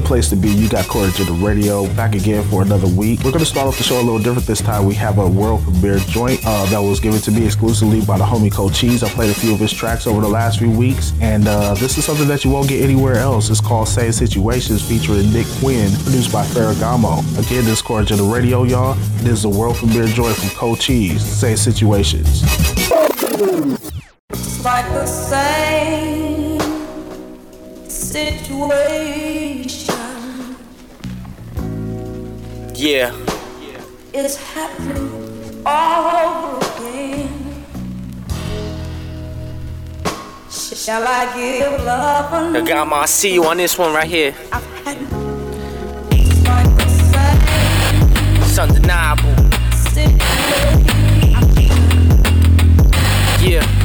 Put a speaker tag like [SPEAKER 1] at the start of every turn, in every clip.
[SPEAKER 1] the place to be. You got Courage to the Radio back again for another week. We're going to start off the show a little different this time. We have a world premiere joint uh, that was given to me exclusively by the homie Cold Cheese. I played a few of his tracks over the last few weeks, and uh, this is something that you won't get anywhere else. It's called Same Situations featuring Nick Quinn, produced by Ferragamo. Again, this is Courage of the Radio, y'all. This is a world premiere joint from Cold Cheese. Same Situations.
[SPEAKER 2] Like the same situation.
[SPEAKER 3] Yeah.
[SPEAKER 2] It's happening all over again. Shall I give love a
[SPEAKER 3] I got my I see you on this one right here.
[SPEAKER 2] It's like the same
[SPEAKER 3] It's undeniable. Yeah.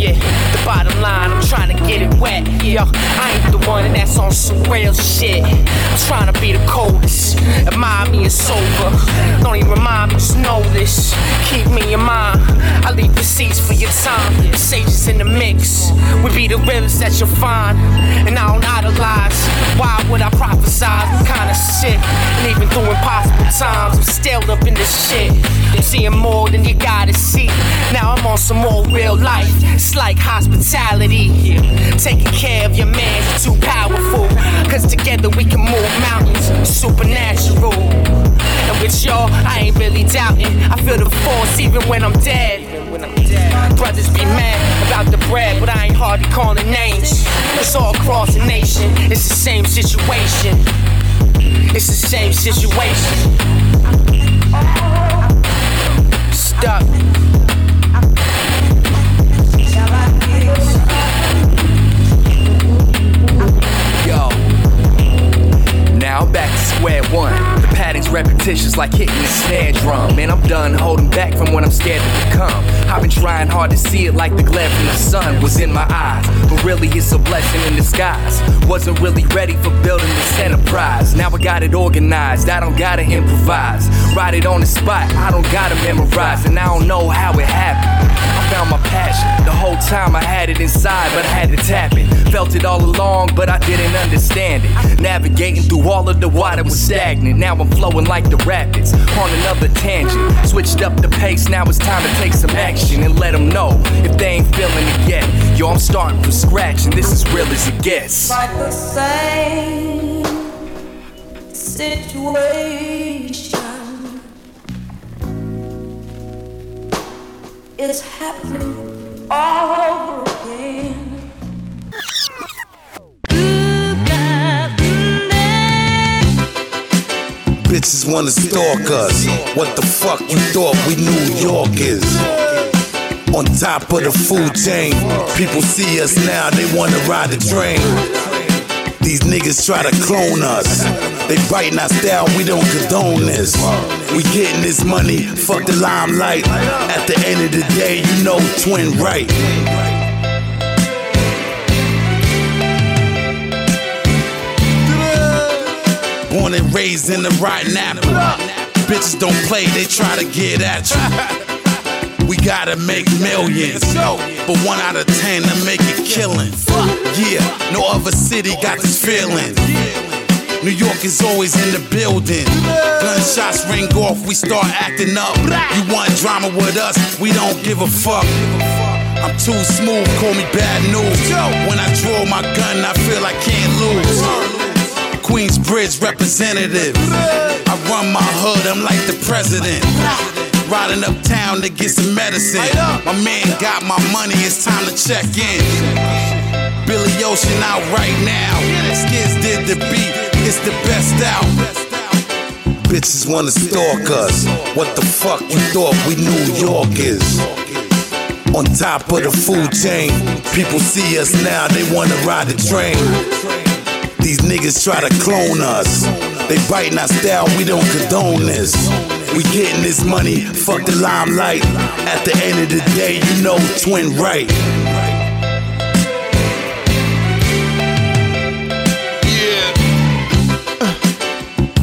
[SPEAKER 3] Yeah. The bottom line, trying to get it wet. I ain't the one that's on some real shit. I'm trying to be the coldest. Admire me, it's over. Don't even remind me, just know this. Keep me in mind. I leave the seats for your time. The sages in the mix. We be the realest that you'll find. And I don't idolize. Why would I prophesy? I'm kinda sick. And even through impossible times, I'm still up in this shit. I'm seeing more than you gotta see. Now I'm on some more real life. It's like hospitality. Taking care of your man, too powerful. Cause together we can move mountains. Supernatural. And with y'all, I ain't really doubting. I feel the force even when I'm dead. Brothers be mad about the bread, but I ain't hardly calling names. It's all across the nation. It's the same situation. It's the same situation. Stuck.
[SPEAKER 4] Now back to square one. The pattern's repetitious like hitting a snare drum. Man, I'm done holding back from what I'm scared to become. I've been trying hard to see it like the glare from the sun was in my eyes. But really, it's a blessing in disguise. Wasn't really ready for building this enterprise. Now I got it organized, I don't gotta improvise. Write it on the spot, I don't gotta memorize. And I don't know how it happened. I found my passion. The whole time I had it inside, but I had to tap it. Felt it all along, but I didn't understand it. Navigating through all of the water was stagnant. Now I'm flowing like the rapids on another tangent. Switched up the pace, now it's time to take some action and let them know if they ain't feeling it yet. Yo, I'm starting from scratch, and this is real as it gets.
[SPEAKER 2] like the same situation. It's happening all over again.
[SPEAKER 5] Bitches wanna stalk us. What the fuck you thought we New York is? On top of the food chain, people see us now, they wanna ride the train. These niggas try to clone us. They biting our style, we don't condone this. We getting this money, fuck the limelight. At the end of the day, you know twin right. Born and raised in the rotten apple. Bitches don't play, they try to get at you. We gotta make millions, but one out of ten to make it killing. Yeah, no other city got this feeling. New York is always in the building. Gunshots ring off, we start acting up. You want drama with us, we don't give a fuck. I'm too smooth, call me bad news. When I draw my gun, I feel I can't lose. Queensbridge representative. I run my hood, I'm like the president. Riding uptown to get some medicine. My man got my money, it's time to check in. Billy Ocean out right now. Skids did the beat, it's the best out. Bitches wanna stalk us. What the fuck you thought we New York is? On top of the food chain, people see us now, they wanna ride the train. These niggas try to clone us. They biting our style, we don't condone this. We getting this money, fuck the limelight. At the end of the day, you know twin right.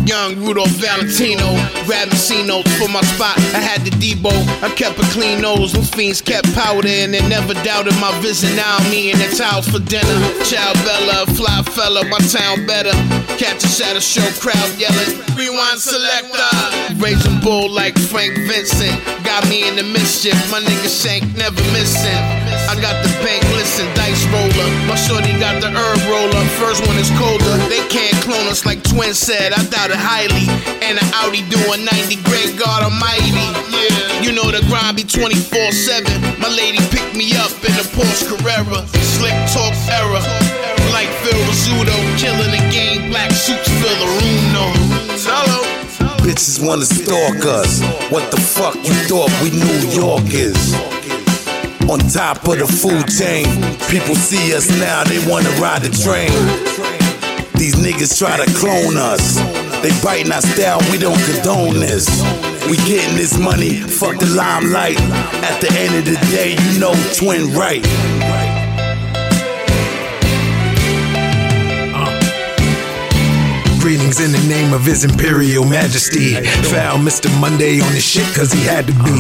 [SPEAKER 6] Young Rudolph Valentino, grabbing C notes for my spot. I had the Debo, I kept a clean nose. Those fiends kept powder and they never doubted my vision. Now me in the towels for dinner. Child Bella, fly fella, my town better. Catch a shadow show, crowd yelling, Rewind selector. Raising bull like Frank Vincent. Got me in the mischief, my nigga Shank never missing. I got the bank, listen, dice roller. My shorty got the herb roller. First one is colder. They can't clone us like Twin said. I doubt it highly. And an Audi doing 90. Great God Almighty. Yeah. You know the grind be 24 7. My lady picked me up in the Porsche Carrera. Slick talk era. Like Phil Rizzuto. Killing the game. Black suits fill the room. No. 'em.
[SPEAKER 5] Bitches wanna stalk us. What the fuck you thought we New York is? On top of the food chain, people see us now, they wanna ride the train. These niggas try to clone us. They biting our style, we don't condone this. We getting this money, fuck the limelight. At the end of the day, you know twin right.
[SPEAKER 7] Greetings in the name of His Imperial Majesty. Foul Mr. Monday on the shit cause he had to be.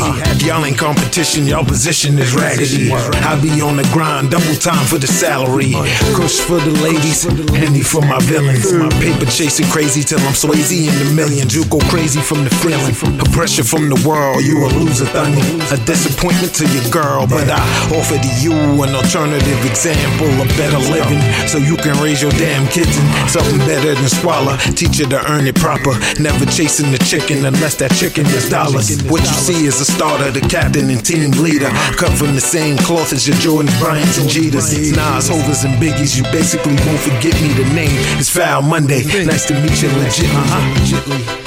[SPEAKER 7] Y'all ain't competition, y'all position is raggedy. I be on the grind, double time for the salary. Kush for the ladies, Henny for my villains. My paper chasing crazy till I'm Swayze in the millions. You go crazy from the feeling. A pressure from the world, you a loser, Thunny. A disappointment to your girl, but I offer to you an alternative example of better living. So you can raise your damn kids in something better than squalor. Teach you to earn it proper. Never chasing the chicken unless that chicken is dollars. What you see is a starter, the captain and team leader. Cut from the same cloth as your Jordans, Bryants, and Jeters. Nas, Hovas, and Biggies. You basically won't forget me. The name is Foul Monday. Nice to meet you legitly. Uh-huh.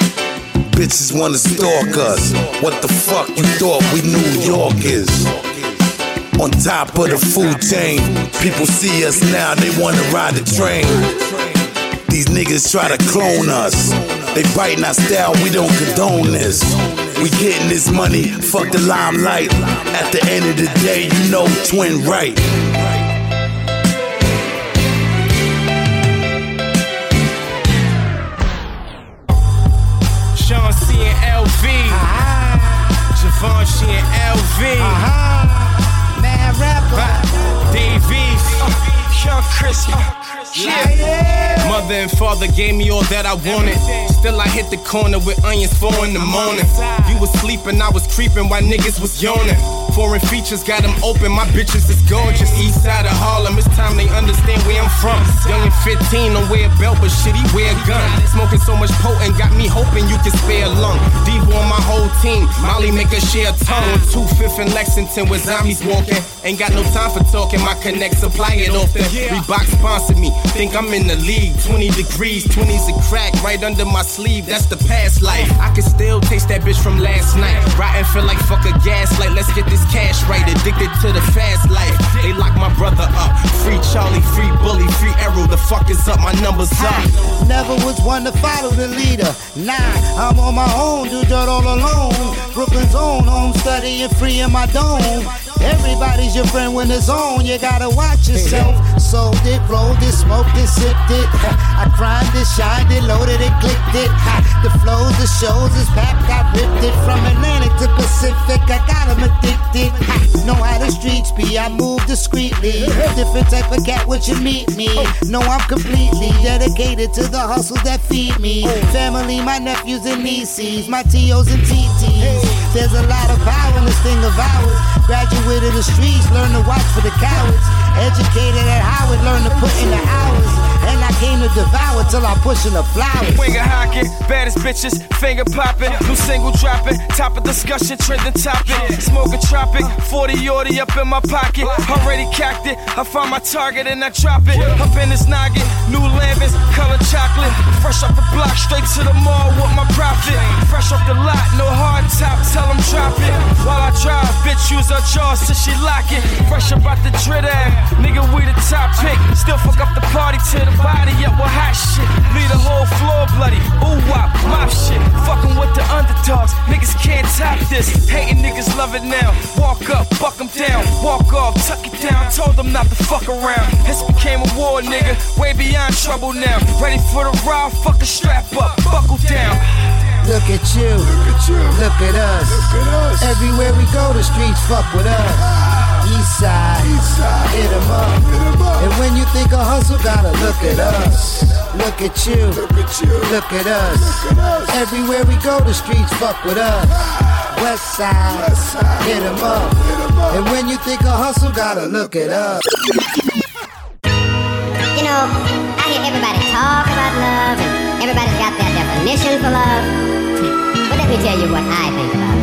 [SPEAKER 5] Bitches wanna stalk us. What the fuck you thought we New York is? On top of the food chain, people see us now, they wanna ride the train. These niggas try to clone us. They biting our style, we don't condone this. We getting this money, fuck the limelight. At the end of the day, you know twin right.
[SPEAKER 6] Sean C and LV. Javon C and LV.
[SPEAKER 8] Mad Rapper.
[SPEAKER 6] DVs. Young Chris. Yeah. Mother and father gave me all that I wanted. Still, I hit the corner with onions four in the morning. You was sleeping, I was creeping while niggas was yawning. Foreign features got them open, my bitches is gorgeous. East side of Harlem, it's time they understand where I'm from. Young and 15, don't wear a belt, but shit, he wear a gun. Smoking so much potent, got me hoping you can spare a lung. Devo on my whole team, Molly make a share a ton. Two fifth in Lexington with zombies walking. Ain't got no time for talking, my connect supply it often. Reebok sponsored me, think I'm in the league. 20 degrees, 20's a crack right under my sleeve, that's the past life. I can still taste that bitch from last night. Rotten feel like fuck a gaslight, let's get this cash right. Addicted to the fast life. They lock my brother up. Free Charlie, free Bully, free Arrow. The fuck is up, my number's up.
[SPEAKER 8] Never was one to follow the leader. Nah, I'm on my own, do dirt all alone. Brooklyn's own, home studying free in my dome. Everybody's your friend when it's on, you gotta watch yourself. Sold it, rolled it, smoked it, sipped it. I crimed it, shined it, loaded it, clicked it. The flows, the shows is packed, I ripped it from Atlantic to Pacific. I got 'em addicted. Know how the streets be, I move discreetly. Different type of cat, would you meet me? No, I'm completely dedicated to the hustles that feed me. Family, my nephews and nieces, my TOs and TTs. There's a lot of power in this thing of ours. Graduated the streets, learn to watch for the cowards. Educated at Howard, learn to put in the hours. And I came to devour till I'm pushing the flowers.
[SPEAKER 6] Winger hocking, baddest bitches, finger popping, new single dropping, top of discussion, trending topic. Smoke a tropic, 40 orty up in my pocket. Already cocked it, I find my target and I drop it. Up in this noggin, new lavins, color chocolate. Fresh off the block, straight to the mall with my profit. Fresh off the lot, no hard top, tell them drop it. While I drive, bitch use her jaws she lock it. Fresh about the drit nigga, we the top pick. Still fuck up the party to the body up with hot shit. Leave the whole floor bloody. Ooh wop, mop shit. Fucking with the underdogs, niggas can't top this. Hating niggas love it now. Walk up, buck them down. Walk off, tuck it down. Told them not to fuck around. This became a war
[SPEAKER 9] nigga, way beyond trouble now. Ready for the ride, fucking strap up, buckle down.
[SPEAKER 8] Look at you, look at us. Everywhere we go, the streets fuck with us. East side, hit 'em up. And when you think of hustle, gotta look at us. Look at you, look at you. Look at us. Everywhere we go, the streets fuck with us. West side, West side. Hit, hit 'em up. And when you think of hustle, gotta look at us.
[SPEAKER 10] You know, I hear everybody talk about love, and everybody's got their definition for love. But let me tell you what I think about love.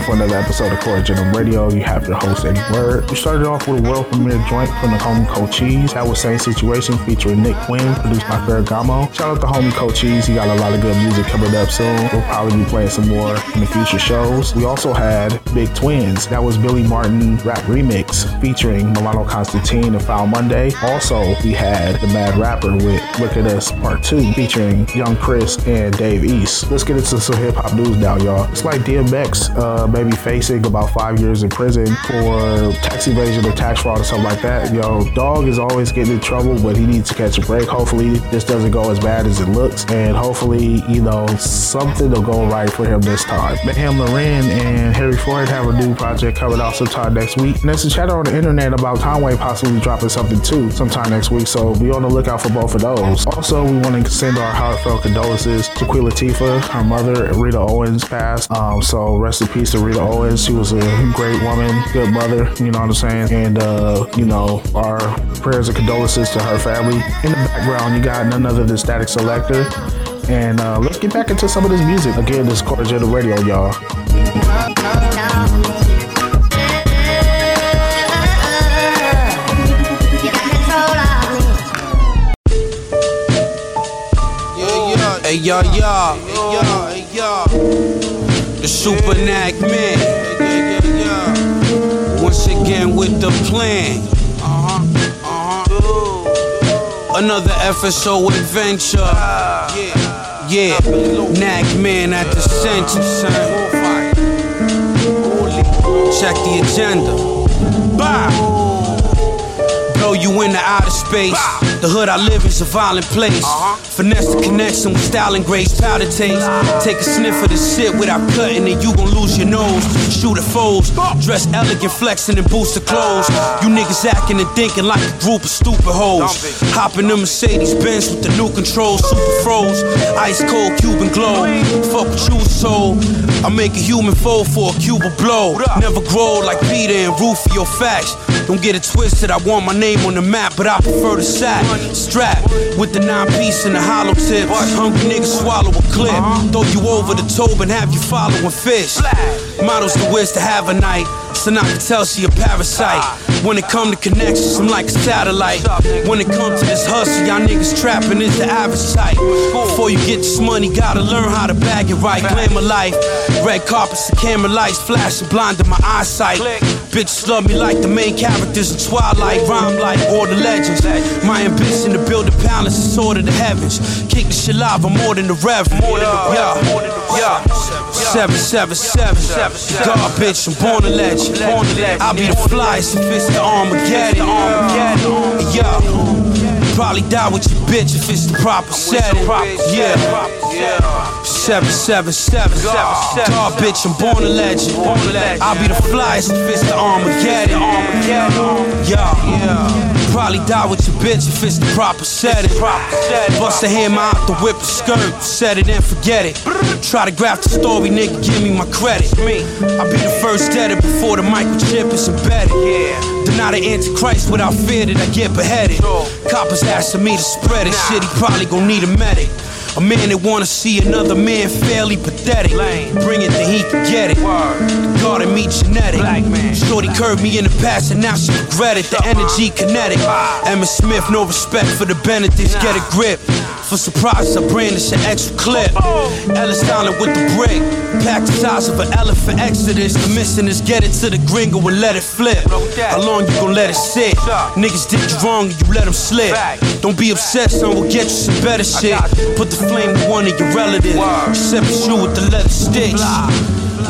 [SPEAKER 1] For another episode of Cordial Radio. You have your host, Eddie Word. We started off with a world premiere joint from the homie Cochise. That was Same Situation featuring Nick Quinn, produced by Ferragamo. Shout out to homie Cochise. He got a lot of good music coming up soon. We'll probably be playing some more in the future shows. We also had Big Twins. That was Billy Martin rap remix featuring Milano Constantine and Foul Monday. Also, we had The Mad Rapper with Look at Us Part 2 featuring Young Chris and Dave East. Let's get into some hip hop news now, y'all. It's like DMX uh, maybe facing about five years in prison for tax evasion or tax fraud or something like that. Yo, dog is always getting in trouble, but he needs to catch a break. Hopefully, this doesn't go as bad as it looks, and hopefully, you know, something will go right for him this time. Mayhem Lauren and Harry Fraud have a new project coming out sometime next week. And there's a chatter on the internet about Conway possibly dropping something too sometime next week, so be on the lookout for both of those. Also, we want to send our heartfelt condolences to Queen Latifah. Her mother, Rita Owens, passed. Um, so rest in peace Rita Owens. She was a great woman, good mother, you know what I'm saying? And, uh, you know, our prayers and condolences to her family. In the background, you got none other than Statik Selektah. And uh, let's get back into some of this music. Again, this is Cordial Radio, y'all.
[SPEAKER 11] Yo yo, hey yo, hey yo. The Super Knack Man. Once again with the plan. Another FSO adventure. Yeah, Knack Man at the center. Check the agenda. Bye. You into outer space. The hood I live is a violent place. Finesse the connection with style and grace, powder taste. Take a sniff of the shit without cutting it, you gon' lose your nose. Shoot at foes, dress elegant, flexing and booster clothes. You niggas acting and thinking like a group of stupid hoes. Hop in the Mercedes Benz with the new controls, super froze. Ice cold Cuban glow. Fuck with you, soul. I make a human fold for a Cuban blow. Never grow like Peter and Rufio Facts. Don't get it twisted, I want my name on the map, but I prefer the sack. Strap with the nine piece and the hollow tip. Hungry niggas swallow a clip. Uh-huh. Throw you over the tobe and have you following fish. Models the wish to have a night. So I can tell she a parasite. When it come to connections, I'm like a satellite. When it come to this hustle, y'all niggas trapping is the average type. Before you get this money, gotta learn how to bag it right. Glamour life, red carpets and camera lights flashing, blinding my eyesight. Bitches love me like the main characters in Twilight, rhyme like all the legends. My ambition to build a palace is sword of the heavens. Kick the shit live, I'm more than the reverend. Yeah, yeah, seven, seven, seven. God, bitch, I'm born a legend. I'll be the flyest if it's the Armageddon. Yeah, probably die with your bitch if it's the proper setting. Yeah, seven, seven, seven. God, bitch, I'm born a legend. I'll be the flyest if it's the Armageddon. Yeah. Probably die with your bitch if it's the proper setting. Bust a hammer out the whip a skirt, set it and forget it. Try to graph the story, nigga, give me my credit. I'll be the first debtor before the microchip is embedded. Deny the antichrist without fear that I get beheaded. Coppers asking me to spread it, shit, he probably gon' need a medic. A man that wanna see another man fairly pathetic. Bring it that he can get it. The God me genetic. Shorty curved me in the past and now she regret it. The energy kinetic. Emma Smith, no respect for the Benedicts. Get a grip. For surprises, I brandish an extra clip. Ellis Island with the brick. Pack the size of an elephant exodus. The mission is get it to the gringo and let it flip. How long you gon' let it sit? Niggas did you wrong and you let them slip. Don't be obsessed, son, we'll get you some better shit. Put the flame to one of your relatives. Except you with the leather sticks.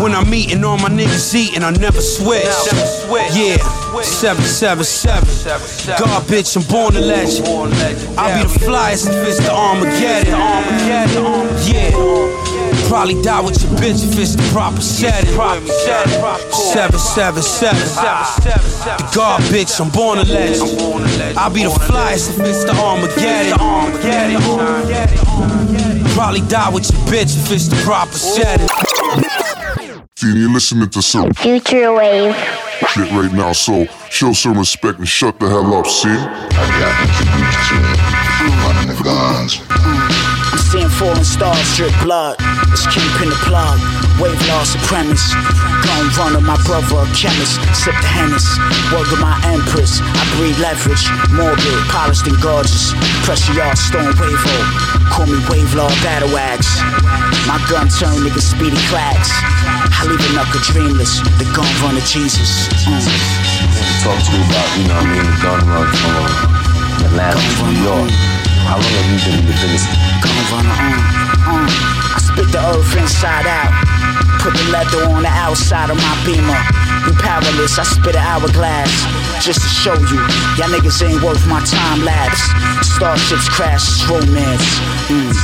[SPEAKER 11] When I'm eating, all my niggas eating, I never switch. Yeah, 777. God, bitch, I'm born a legend. I'll be the flyest if it's the Armageddon. Yeah. Probably die with your bitch if it's the proper setting. 777. Ah. The God, bitch, I'm born a legend. I'll be the flyest if it's the Armageddon. Probably die with your bitch if it's the proper setting.
[SPEAKER 12] Feed you're listening to some
[SPEAKER 13] Future Wave.
[SPEAKER 12] shit right now, so show some respect and shut the hell up, see?
[SPEAKER 14] running the guns.
[SPEAKER 15] I'm seeing falling stars drip blood. It's kingpin the plug. Wave law supremacist. Gun runner, my brother, a chemist. Sip the Hennis. Word of my empress. I breed leverage. Morbid, polished and gorgeous. Pressure yard, stone wave Call me wave law battle axe. My gun turn niggas speedy clacks. I leave a knuckle dreamless. The gun runner Jesus. Mm.
[SPEAKER 16] Talk to me about, you know what I mean, the gun run from uh, Atlanta to New York. How long have you been in the business?
[SPEAKER 15] Gun runner, uh, uh. I spit the earth inside out. Put the leather on the outside of my beamer. You powerless, I spit an hourglass. Just to show you, y'all niggas ain't worth my time lapse. Starships crash, romance. Mm.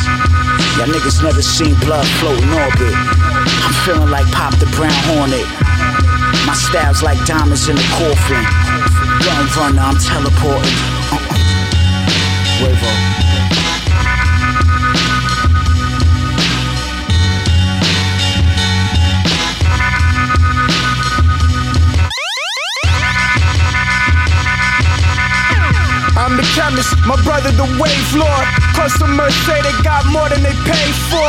[SPEAKER 15] Y'all niggas never seen blood float in orbit. I'm feeling like Pop the Brown Hornet. My stab's like diamonds in a coffin. Gun runner, I'm teleporting. Uh-uh. Huevo.
[SPEAKER 17] I'm the chemist, my brother the wave lord. Customers say they got more than they paid for.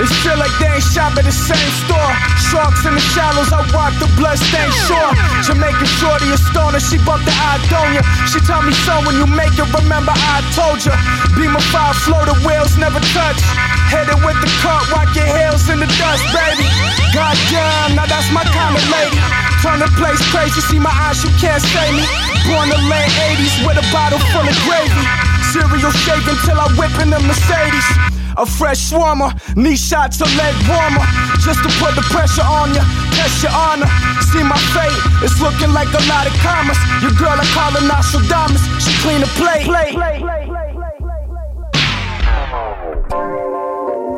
[SPEAKER 17] They feel like they ain't shop at the same store. Sharks in the shallows, I walk the bloodstained shore. Jamaican shorty a stoner, she bumped the Idonia. She tell me, son, when you make it, remember I told ya. Beam a fire, floater wheels never touch. Headed with the cut, walk your heels in the dust, baby. Goddamn, now that's my kind of lady. Turn the place crazy, see my eyes, you can't say me. Born the late 80s with a bottle full of gravy. Cereal shaving till I whip in the Mercedes. A fresh swarmer, knee shots a leg warmer. Just to put the pressure on ya, test your honor. See my fate, it's looking like a lot of commas. Your girl, I call her Nostradamus. She clean the plate.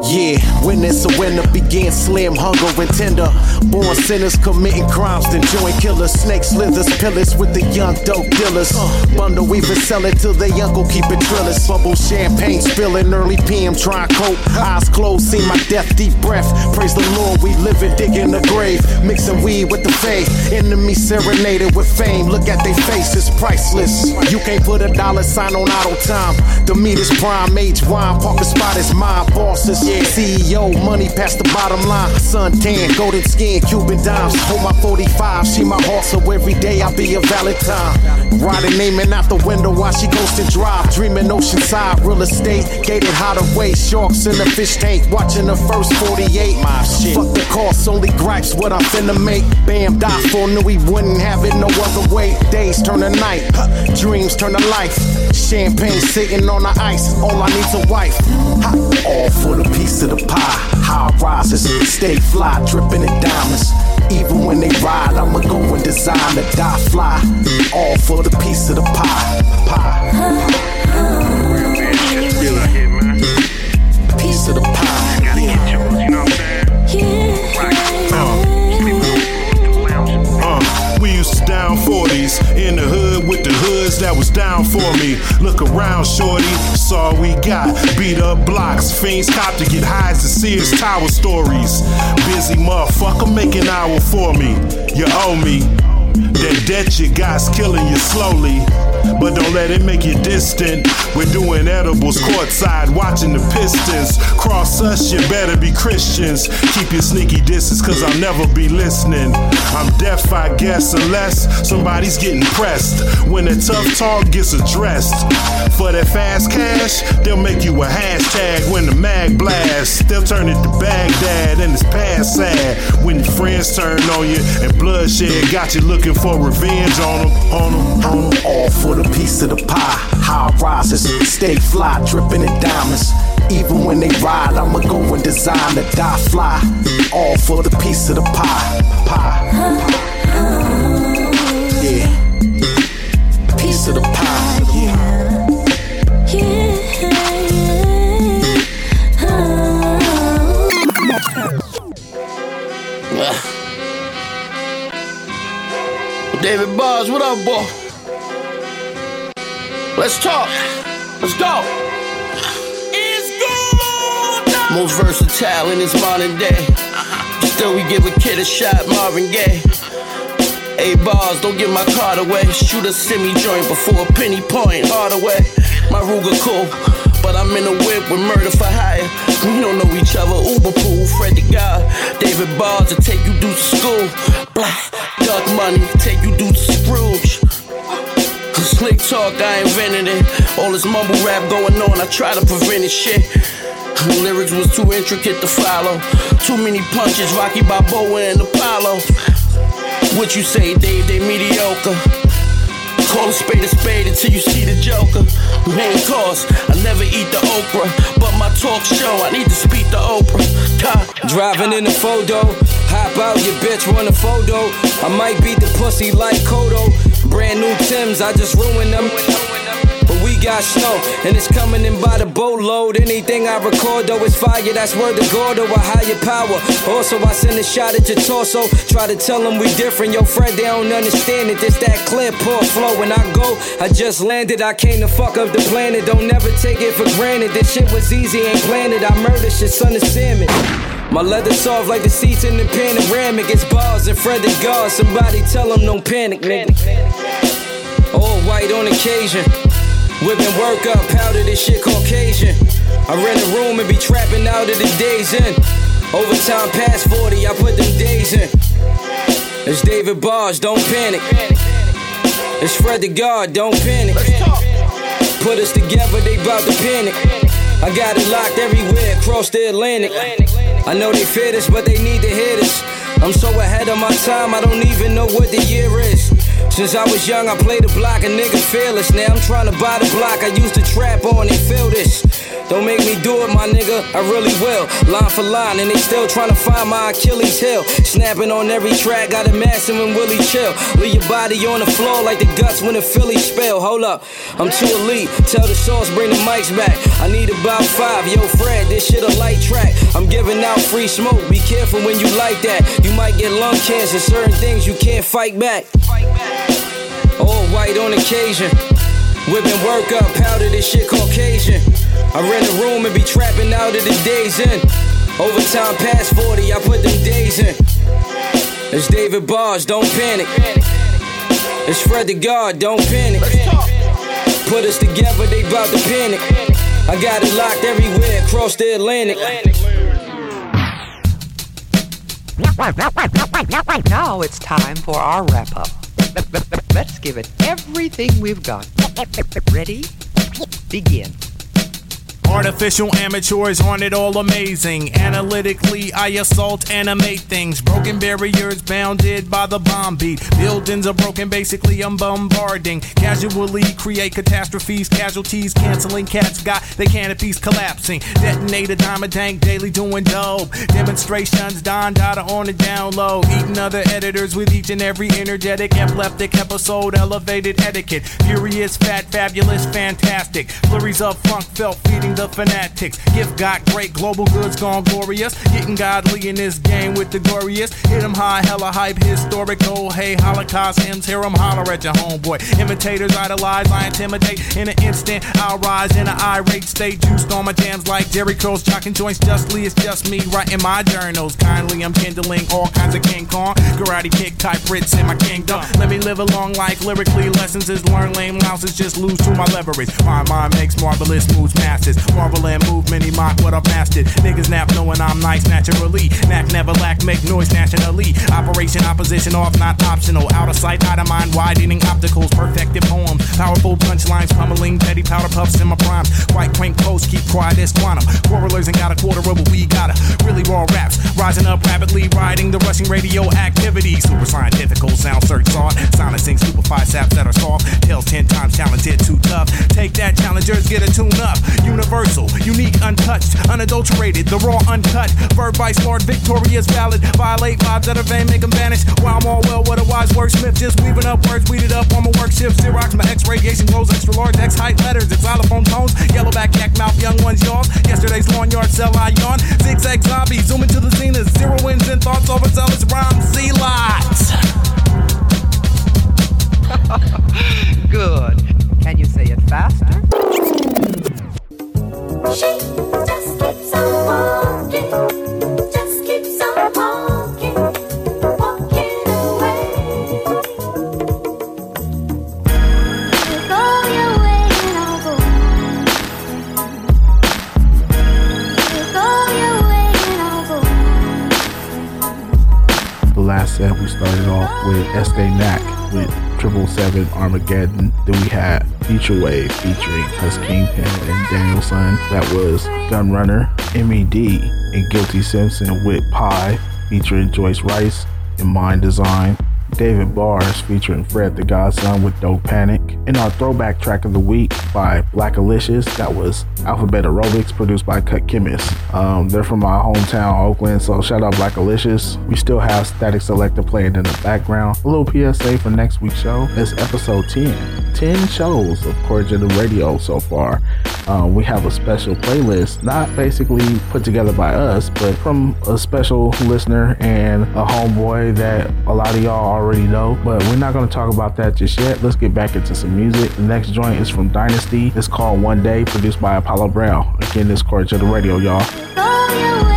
[SPEAKER 18] Yeah, when it's a winner, begin slim, hunger, and tender. Born sinners committing crimes, then join killers. Snakes, slithers, pillars with the young dope dealers. Bundle, we been sell it till they uncle keep it drillers. Bubble champagne spilling early PM, trying cope. Eyes closed, see my death, deep breath. Praise the Lord, we living, digging the grave. Mixing weed with the faith. Enemy serenaded with fame. Look at their faces, priceless. You can't put a dollar sign on auto time. The meat is prime, age wine, parking spot is mine. Bosses, yeah. CEO, money past the bottom line. Sun tan, golden skin, Cuban dimes. Hold my 45, she my horse, so every day I be a Valentine. Riding, naming out the window while she goes to drive. Dreaming oceanside, real estate, gated hideaway. Sharks in the fish tank, watching the first 48. My shit. Fuck the cost, only gripes what I'm finna make. Bam, die for, knew he wouldn't have it no other way. Days turn to night, huh, dreams turn to life. Champagne sitting on the ice, all I need's a wife. Ha, all for the piece of the pie. High rises, stay fly, dripping in diamonds. Even when they ride, I'ma go and design to die fly. All for the piece of the pie. Pie. Piece of the pie.
[SPEAKER 19] 40s in the hood with the hoods that was down for me. Look around, shorty, that's all we got. Beat up blocks, fiends cop to get highs to see his tower stories. Busy motherfucker, make an hour for me. You owe me.
[SPEAKER 20] That debt you got's killing you slowly. But don't let it make you distant. We're doing edibles courtside, watching the Pistons. Cross us, you better be Christians. Keep your sneaky distance, cause I'll never be listening. I'm deaf, I guess, unless somebody's getting pressed. When the tough talk gets addressed. For that fast cash, they'll make you a hashtag when the mag blasts. They'll turn it to Baghdad and it's past sad. When your friends turn on you and bloodshed got you looking for revenge on them, on them, on them.
[SPEAKER 18] All for the piece of the pie. High rises, stay fly, dripping in diamonds. Even when they ride, I'ma go and design to die fly. All for the piece of the pie. Pie. Yeah. Piece of the pie. Yeah.
[SPEAKER 21] David Bars, what up, boy? Let's talk. Let's go. Most versatile in this modern day. Still, we give a kid a shot, Marvin Gaye. Hey, bars, don't give my card away. Shoot a semi joint before a penny point. Hard away. My Ruger cool, but I'm in a whip with murder for hire. We don't know each other. Uber pool, Fred the God. David Bars to take you to school. Black, duck money, take you to Scrooge. Slick talk, I invented it. All this mumble rap going on, I try to prevent it. Shit. The Lyrics was too intricate to follow. Too many punches, Rocky Balboa and Apollo. What you say, Dave? They mediocre. Call a spade a spade until you see the Joker. Main course, I never eat the Oprah, but my talk show, I need to speak to Oprah. God.
[SPEAKER 22] Driving in the photo, hop out, your bitch run a photo. I might beat the pussy like Kodo. Brand new Tims, I just ruined them. But we got snow, and it's coming in by the boatload. Anything I record, though, is fire. That's word to God, or a higher power. Also, I send a shot at your torso. Try to tell them we different. Yo, Fred, they don't understand it. It's that clear poor flow. When I go, I just landed. I came to fuck up the planet. Don't never take it for granted. This shit was easy, ain't planned. I murdered shit, son of salmon. My leather soft like the seats in the panoramic. It's bars and Fred the God. Somebody tell them don't panic, nigga. All white on occasion. Whipping work up, powder this shit Caucasian. I rent a room and be trapping out of the days in. Overtime past 40, I put them days in. It's David Bars, don't panic. It's Fred the God, don't panic. Put us together, they bout to panic. I got it locked everywhere across the Atlantic. I know they fear this, but they need to hear this. I'm so ahead of my time, I don't even know what the year is. Since I was young, I played the block, a nigga fearless. Now I'm trying to buy the block I used to trap on and feel this. Don't make me do it, my nigga, I really will. Line for line, and they still trying to find my Achilles heel. Snapping on every track, got a massive and Willie chill. Leave your body on the floor like the guts when the Philly spell. Hold up, I'm too elite. Tell the sauce, bring the mics back. I need about five, yo, Fred, this shit a light track. I'm giving out free smoke, be careful when you like that. You might get lung cancer, certain things you can't fight back. All white on occasion. Whipping work up, powder this shit Caucasian. I rent a room and be trapping out of the days in. Overtime past 40, I put them days in. It's David Bars, don't panic. It's Fred the God, don't panic. Put us together, they bout to panic. I got it locked everywhere across the Atlantic.
[SPEAKER 23] Now it's time for our wrap up. Let's give it everything we've got. Ready? Begin.
[SPEAKER 24] Artificial amateurs aren't it all amazing? Analytically, I assault, animate things. Broken barriers bounded by the bomb beat. Buildings are broken, basically, I'm bombarding. Casually create catastrophes, casualties, canceling cats got their canopies collapsing. Detonate a diamond tank daily doing dope. Demonstrations, Don Dada on the down low. Eating other editors with each and every energetic, epileptic episode, elevated etiquette. Furious, fat, fabulous, fantastic. Flurries of funk felt feeding the fanatics. Gift got great, global goods gone glorious. Getting godly in this game with the glorious. Hit 'em high, hella hype, historical. Hey, Holocaust hymns, hear 'em holler at your homeboy. Imitators idolize, I intimidate. In an instant, I'll rise in an irate state. Juiced on my jams like Jerry Curls, jocking joints justly. It's just me writing my journals. Kindly, I'm kindling all kinds of King Kong. Karate kick type Brits in my kingdom. Let me live a long life lyrically. Lessons is learn lame louses, just lose to my leverage. My mind makes marvelous moves, masses. Marvel and movement, he mock what I've mastered. Niggas nap knowing I'm nice naturally. Knack never lack, make noise nationally. Operation opposition off, not optional. Out of sight, out of mind, widening opticals, perfected poems. Powerful punchlines, pummeling, petty powder puffs in my prime. Quite quaint posts, keep quiet as quantum. Quarrelers ain't got a quarter of what we got. Really raw raps, rising up rapidly, riding the rushing radio activity. Super scientifical, sound search sought. Silencing stupefied saps that are soft. Tails ten times talented, too tough. Take that, challengers, get a tune up. Universal, unique, untouched, unadulterated, the raw, uncut. Verb by smart, victorious, valid. Violate vibes that are vain, make them vanish. While I'm all well, what a wise wordsmith. Just weaving up words, weeded up on my work shift. Xerox, my X radiation glows, extra large, X height letters, xylophone tones. Yellowback, yak mouth, young ones, yours. Yesterday's lawn yard, sell I yawn. Zigzag zombie, zoom into the zenith. Zero wins and thoughts, overzealous rhymes, Z lots.
[SPEAKER 23] Good. Can you say it faster?
[SPEAKER 1] Last set we started off with Estee Nack with Triple Seven Armageddon. Then we had Future Wave featuring Hus Kingpin and Daniel Son. That was Gunrunner, MED, and Guilty Simpson with Pie featuring Joyce Rice and Mind Design. David Bars featuring Fred the Godson with Don't Panic. And our throwback track of the week by Blackalicious. That was Alphabet Aerobics produced by Cut Chemist. Um, they're from my hometown, Oakland, so shout out Blackalicious. We still have Statik Selektah playing in the background. A little PSA for next week's show. It's episode 10. 10 shows of Cordial Radio so far. Um, we have a special playlist, not basically put together by us, but from a special listener and a homeboy that a lot of y'all already know. But we're not going to talk about that just yet. Let's get back into some music. The next joint is from Dynasty. It's called One Day, produced by Apollo Brown. Again, this Cordial Radio, y'all.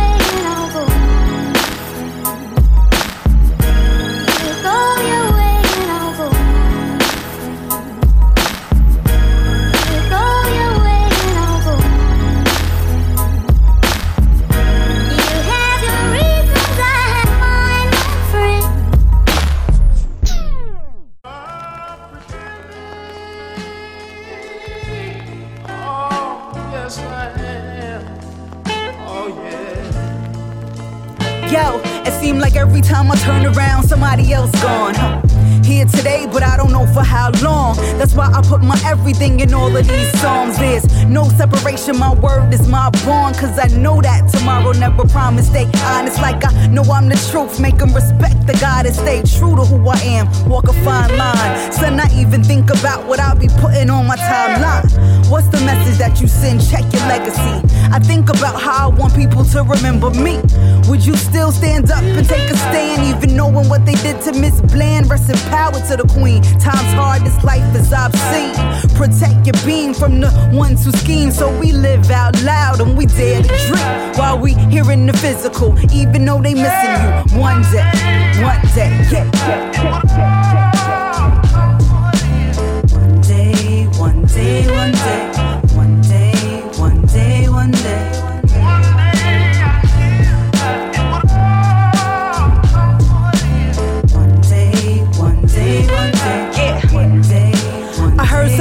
[SPEAKER 25] Everything in all of these songs. There's no separation, my word is my bond. Cause I know that tomorrow never promised. Stay honest, like I know I'm the truth. Make them respect the God and stay true to who I am. Walk a fine line. So not even think about what I'll be putting on my timeline. What's the message that you send? Check your legacy. I think about how I want people to remember me. Would you still stand up and take a stand, even knowing what they did to Miss Bland? Rest in power to the queen. Times hard, this life is obscene. Protect your being from the ones who so we live out loud and we dare to dream while we here in the physical, even though they missing you. One day, one day, yeah. One day, one day, one day,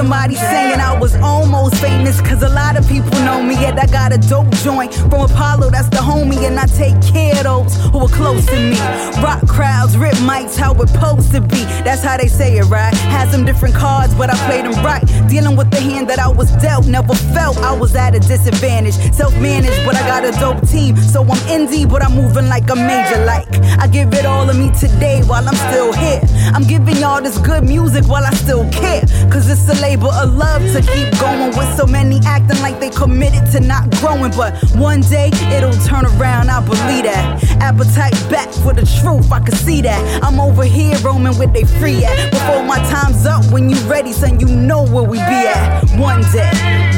[SPEAKER 25] somebody saying I was almost famous Cause a lot of people know me Yet I got a dope joint from Apollo That's the homie and I take care of those who are close to me. Rock crowds, rip mics, how we're supposed to be. That's how they say it, right? Had some different cards but I played them right. Dealing with the hand that I was dealt Never felt I was at a disadvantage. Self-managed but I got a dope team. So I'm indie but I'm moving like a major. Like I give it all of me today while I'm still here. I'm giving y'all this good music while I still care Cause it's a labor of love to keep going with so many acting like they committed to not growing, but one day it'll turn around. I believe that. Appetite back for the truth, I can see that. I'm over here roaming with they free at. Before my time's up, when you ready, son, you know where we be at. One day,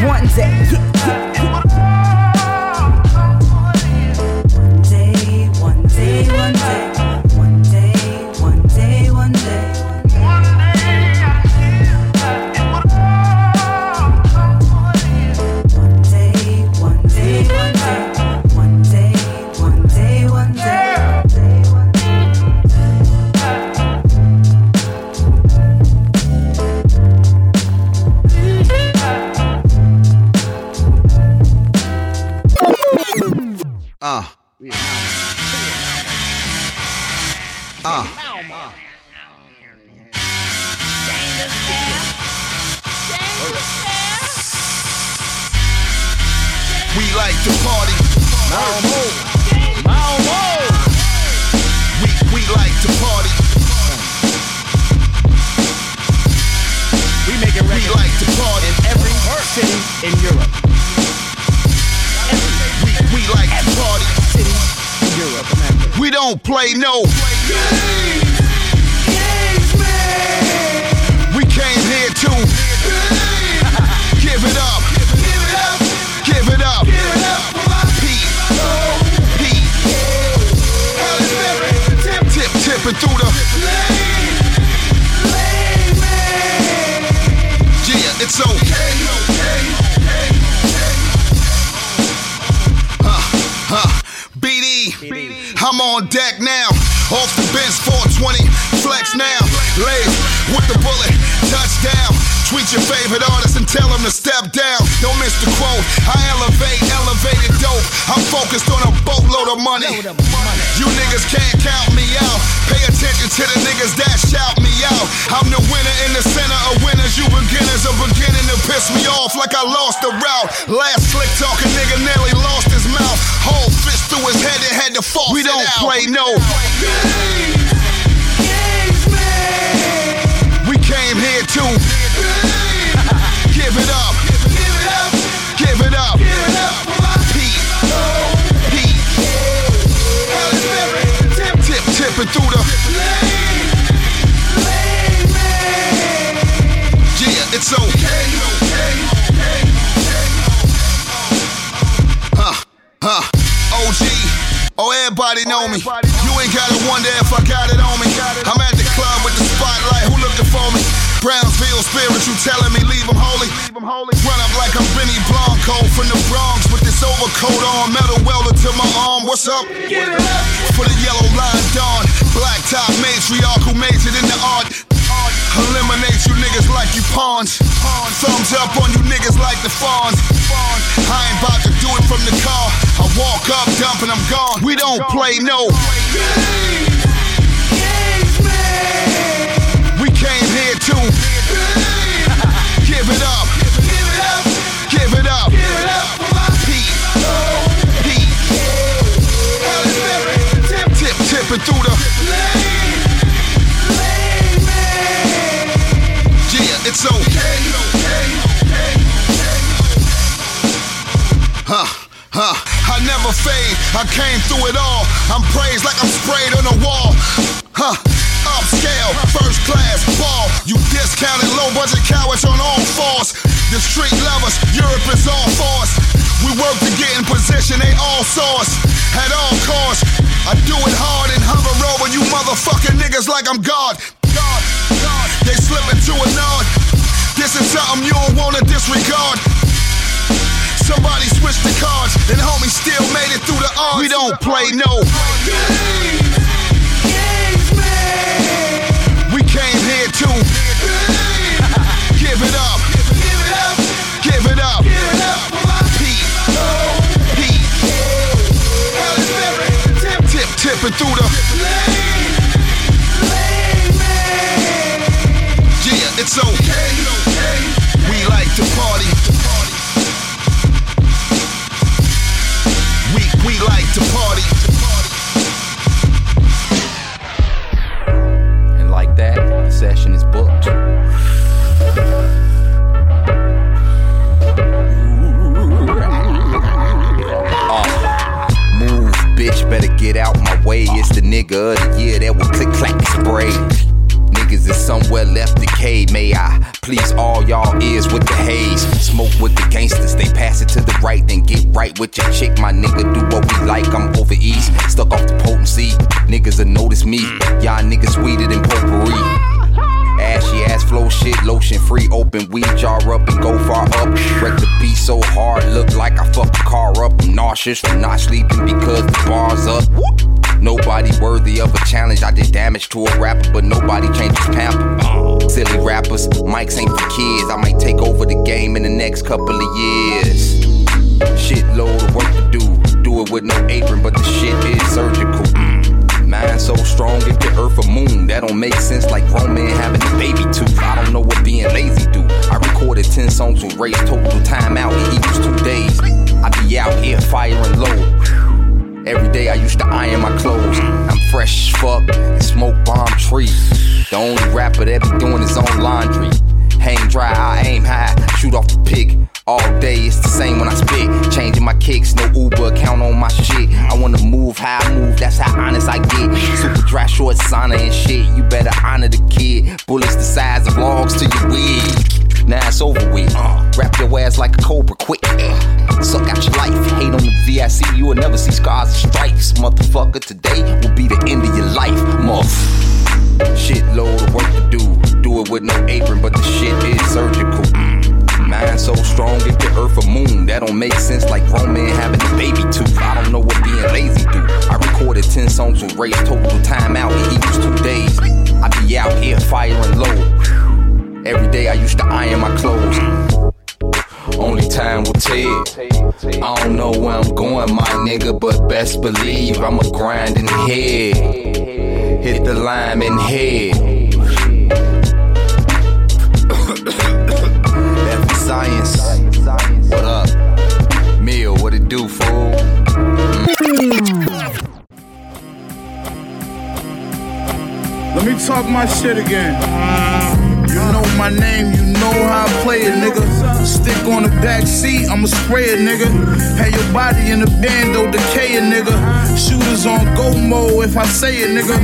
[SPEAKER 25] one day. Yeah, yeah, day, one day, one day.
[SPEAKER 26] Play no. We came here to give it up. Give it up. Pete. Pete. Tip tipping through the. Yeah, it's okay. Huh, I'm on deck now. Off the bench 420, flex now. Lays with the bullet, touchdown. Tweet your favorite artist and tell them to step down. Don't miss the quote. I elevate, elevated dope. I'm focused on a boatload of money. You niggas can't count me out. Pay attention to the niggas that shout me out. I'm the winner in the center of winners. You beginners are beginning to piss me off like I lost the route. Last slick talking nigga nearly lost his mouth. Whole fist through his head and had to fall. We don't play no. games. We came here to give it up. Give it up. Pete. Pete. Tip tip, tipping through the. Yeah, it's okay. Huh, huh. OG. Oh, everybody know me. You ain't gotta wonder if I got it on me. I'm at the club with the spotlight. Who looking for me? Brownsville you telling me leave 'em holy? Run up like I'm Benny Blanco from the Bronx with this overcoat on, metal welder to my arm. What's up? For the yellow line dawn, black top matriarch who majored in the art. Eliminate you niggas like you pawns. Thumbs up on you niggas like the fawns. I ain't about to do it from the car. I walk up, dump, and I'm gone. We don't play no. Give it up. Give it up. Pete. Pete. Tip tip, tipping through the. Yeah, it's okay. Huh, huh. I never fade. I came through it all. I'm praised like I'm sprayed on the wall. Huh. Upscale, first class, ball. You discounted low budget cowards on all fours. The street lovers, Europe is all force. We work to get in position, they all saw us. At all costs, I do it hard and hover over you motherfucking niggas like I'm God. God, God. They slip into a nod. This is something you don't wanna disregard. Somebody switched the cards, and homie still made it through the odds. We don't play no. Give it up. Give it up. Pete. Pete. Tip tip tipping through the. Yeah, it's okay. We like to party. We we like to party.
[SPEAKER 27] And like that, the session is booked.
[SPEAKER 4] Nigga of the year that will click clack spray. Niggas is somewhere left decayed. May I please all y'all ears with the haze? Smoke with the gangsters, they pass it to the right, then get right with your chick. My nigga do what we like. I'm over east, stuck off the potency. Niggas will notice me. Y'all niggas sweeter than potpourri. Ashy ass flow shit, lotion free, open weed jar up and go far up. Wreck the beat so hard, look like I fucked the car up. I'm nauseous from not sleeping because the bar's up. Nobody worthy of a challenge. I did damage to a rapper, but nobody changes pamper. Silly rappers, mics ain't for kids. I might take over the game in the next couple of years. Shitload of work to do. Do it with no apron, but the shit is surgical. Mind so strong it can earth a moon. That don't make sense like grown men having a baby too. I don't know what being lazy do. I recorded 10 songs with Ray's total time out. It equals two days. I be out here firing low. Every day I used to iron my clothes. I'm fresh as fuck and smoke bomb trees. The only rapper that be doing his own laundry. Hang dry, I aim high, shoot off the pick. All day it's the same when I spit. Changing my kicks, no Uber, count on my shit. I wanna move how I move, that's how honest I get. Super dry short sauna and shit. You better honor the kid. Bullets the size of logs to your wig. Now it's over with. Uh, wrap your ass like a cobra quick. Uh, suck out your life. Hate on the VIC, you will never see scars and stripes. Motherfucker, today will be the end of your life. Muff. Shitload of work to do. Do it with no apron, but the shit is surgical. Mm. Mind so strong it can earth a moon. That don't make sense like grown men having a baby too. I don't know what being lazy do. I recorded 10 songs with Ray's total time out. It equals two days. I be out here firing low. Every day I used to iron my clothes. Only time will tell. I don't know where I'm going, my nigga, but best believe I'm a grinding head. Hit the lime in head. Science. What up? Meal, what it do, fool? Mm.
[SPEAKER 28] Let me talk my shit again. You know my name, you know how I play it, nigga. Stick on the back seat, I'ma spray it, nigga. Have your body in the bando, decay it, nigga. Shooters on go mode if I say it, nigga.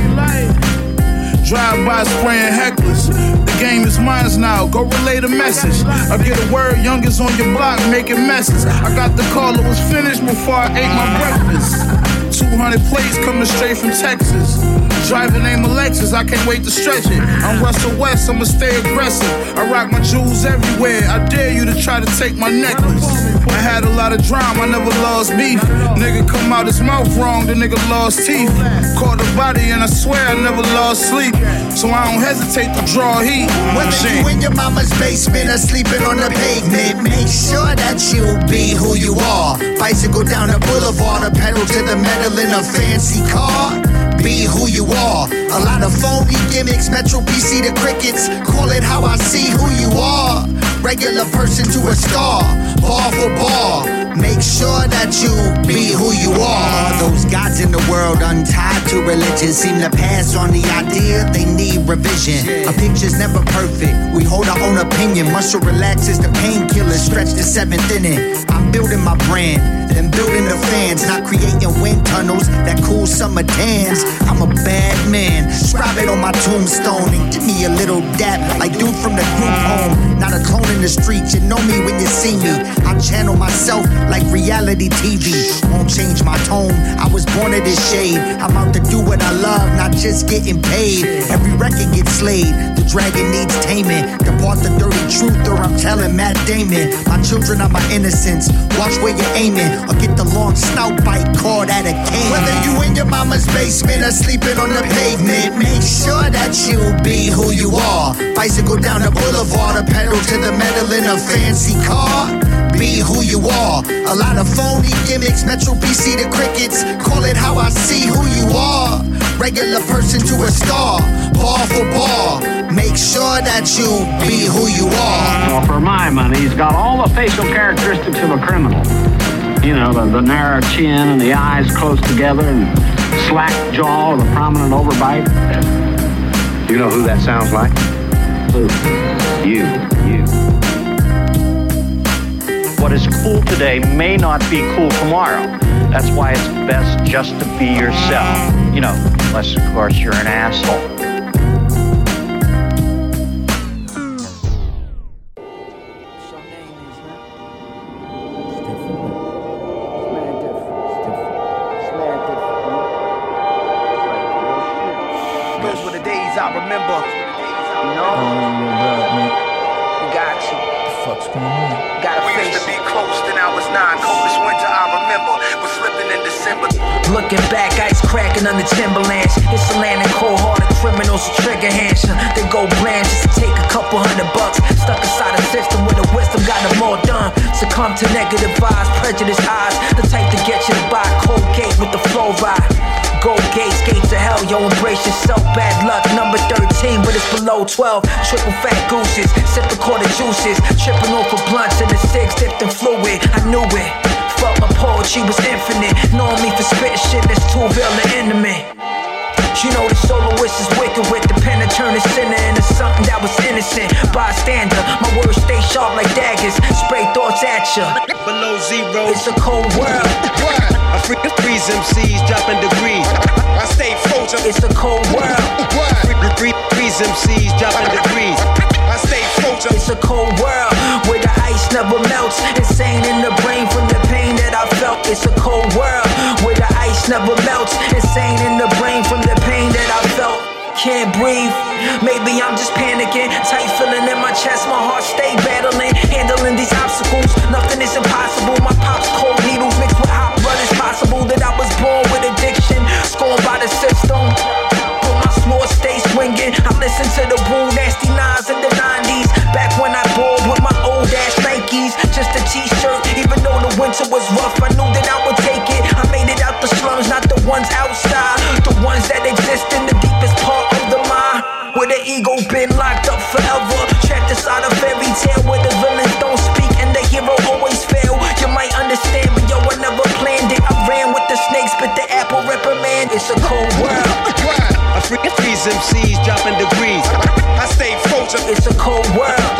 [SPEAKER 28] Drive by spraying hecklers. Game is mine now. Go relay the message. I get a word, youngest on your block making messes. I got the call, it was finished before I ate my breakfast. 200 plates coming straight from Texas. Driving name Alexis, I can't wait to stretch it. I'm Russell West, I'ma stay aggressive. I rock my jewels everywhere. I dare you to try to take my necklace. Had a lot of drama, I never lost beef. Nigga come out his mouth wrong, the nigga lost teeth. Caught a body and I swear I never lost sleep. So I don't hesitate to draw heat.
[SPEAKER 29] Whether you in your mama's basement or sleeping on the pavement, make sure that you be who you are. Bicycle down the boulevard a pedal to the metal in a fancy car. Be who you are. A lot of phony gimmicks, Metro PC the crickets. Call it how I see who you are. Regular person to a star, ball for ball. Make sure that you be who you are. Those gods in the world untied to religion seem to pass on the idea they need revision. A picture's never perfect. We hold our own opinion. Muscle relaxes the painkiller, stretch the seventh inning. I'm building my brand, then building the fans, not creating wind tunnels that cool summer tans. I'm a bad man. Scribe it on my tombstone and give me a little dap like dude from the group home. Not a clone in the streets, you know me when you see me. I channel myself like reality TV. Won't change my tone. I of this shade. I'm out to do what I love, not just getting paid. Every record gets slayed. The dragon needs taming. Depart the dirty truth, or I'm telling Matt Damon. My children are my innocence. Watch where you're aiming, or get the long snout bite caught at a cane. Whether you in your mama's basement or sleeping on the pavement, make sure that you be who you are. Bicycle down the boulevard or pedal to the metal in a fancy car. Be who you are. A lot of phony gimmicks, Metro PC to crickets. Call it how I see who you are. Regular person to a star, ball for ball. Make sure that you be who you are.
[SPEAKER 30] Well, for my money, he's got all the facial characteristics of a criminal. You know, the, the narrow chin and the eyes close together and slack jaw with a prominent overbite.
[SPEAKER 31] You know who that sounds like?
[SPEAKER 30] Who?
[SPEAKER 31] You. You.
[SPEAKER 32] What is cool today may not be cool tomorrow.
[SPEAKER 33] That's why it's best just to be yourself. You know, unless of course you're an asshole.
[SPEAKER 34] Couple hundred bucks. Stuck inside a system where the wisdom got them all done. Succumb to negative vibes, prejudice eyes. The type to get you to buy cold gate with the flow ride. Gold gates, gates of hell, yo, embrace yourself. Bad luck, number 13, but it's below 12. Triple fat gooses, sipping quarter juices. Tripping off over blunts in the six, dipped in fluid. I knew it. Fuck my poetry was infinite. Knowing me for spit shit that's too real and intimate. You know the something that was innocent. Bystander, my words stay sharp like daggers. Spray thoughts at ya.
[SPEAKER 18] Below zero.
[SPEAKER 34] It's a cold world.
[SPEAKER 18] I free, freeze MCs dropping degrees. I stay frozen.
[SPEAKER 34] It's a cold world.
[SPEAKER 18] Free, free, freeze MCs dropping degrees. I stay frozen.
[SPEAKER 34] It's a cold world where the ice never melts. Insane in the brain from the pain that I felt. It's a cold world where the ice never melts. Insane in the brain from the pain that I felt. Can't breathe. Maybe I'm just panicking. Tight feeling in my chest. My heart stay battling. Handling these obstacles. Nothing is impossible. My pop's cold needles mixed with hot blood. It's possible that I was born with addiction. Scorned by the system. But my sword stay swinging. I listen to the Wu Nasty Nines in the 90s. Back when I balled with my old ass Nikes. Just a t-shirt. Even though the winter was rough, I ego been locked up forever. Trapped inside a fairy tale where the villains don't speak and the hero always fail. You might understand, but yo, I never planned it. I ran with the snakes, but the apple reprimand. It's a cold world.
[SPEAKER 18] I free, freeze MCs dropping degrees. I stay frozen.
[SPEAKER 34] It's a cold world.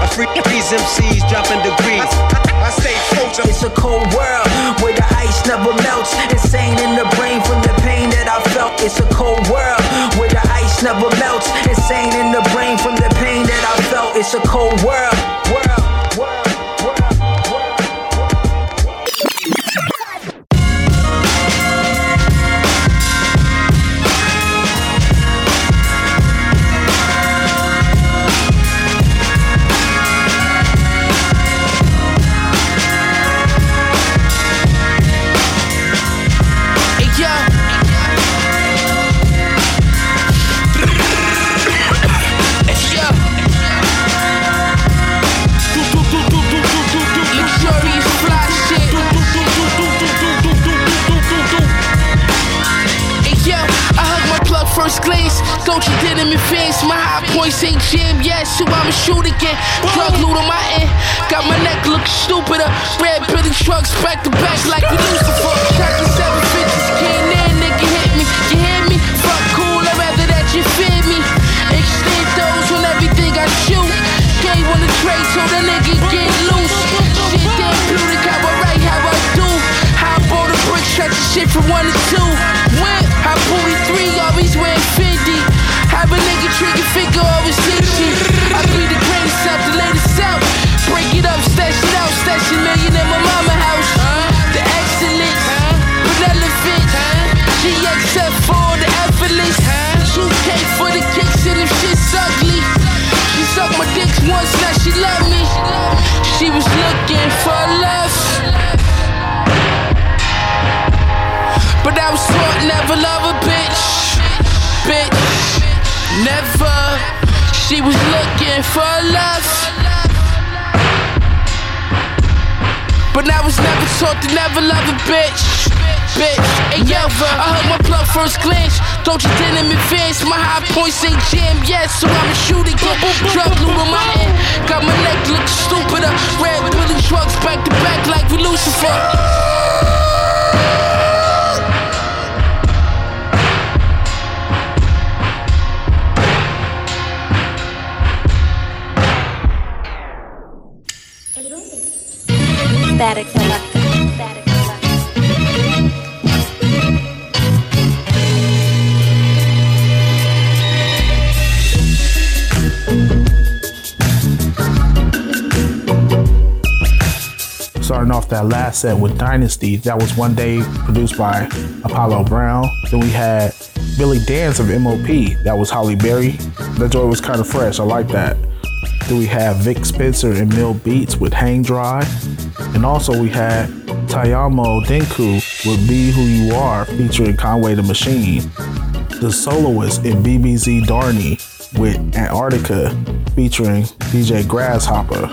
[SPEAKER 18] I free, freeze MCs dropping degrees. I stay frozen.
[SPEAKER 34] It's a cold world where the ice never melts. Insane in the brain from the pain that I felt. It's a cold world where the ice never melts. A cold world. World.
[SPEAKER 32] My high points ain't jam. Yes, so I'ma shoot again. Drug loot on my end. Got my neck looking stupider. Red building trucks back to back like the Lucifer. Shot the seven bitches. Can't in, nigga hit me. You hear me? Fuck cool. I'd rather that you fear me. Extend those on everything I shoot. Gave on the trade so the nigga get loose. Shit therapeutic, how I write, how I do. I bought the brick, stretch the shit from one to two. When I booty three, always wearing. Have a nigga trigger figure always itchy. I be the greatest out, the latest out. Break it up, stash it out, stash a million in my mama house. The excellence, relevant. GXF for the effortless. 2K for the kicks and if shit's ugly. She sucked my dicks once, now she love me. She was looking for love. But I was taught never love a. Bitch, never. She was looking for love. But I was never taught to never love a bitch. Bitch, and yo, I heard my plug first glance. Don't you in advance. My high points ain't jam yet, so I'ma shoot again. Loot on my end. Got my neck looking stupider. Red building trucks back to back like we Lucifer.
[SPEAKER 35] starting off
[SPEAKER 1] that last set with Dynasty. That was One Day, produced by Apollo Brown. Then we had Billy Danze of MOP. That was Holly Berry. That joint was kind of fresh. I like that. Then we have Vic Spencer and Mill Beats with Hang Dry. And also we had Tayamo Dinku with Be Who You Are featuring Conway the Machine. The Soloist in BBZ Darney with Antarctica featuring DJ Grasshopper.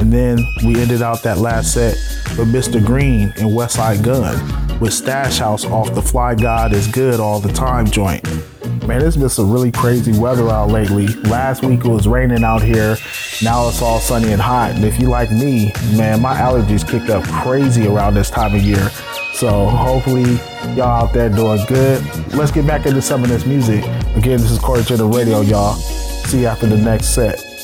[SPEAKER 1] And then we ended out that last set with Mr. Green and Westside Gun with Stash House off the Fly God is Good All the Time joint. Man, it's been some really crazy weather out lately. Last week it was raining out here. Now it's all sunny and hot. And if you like me, man, my allergies kick up crazy around this time of year. So hopefully y'all out there doing good. Let's get back into some of this music. Again, this is Cordial Radio, y'all. See you after the next set.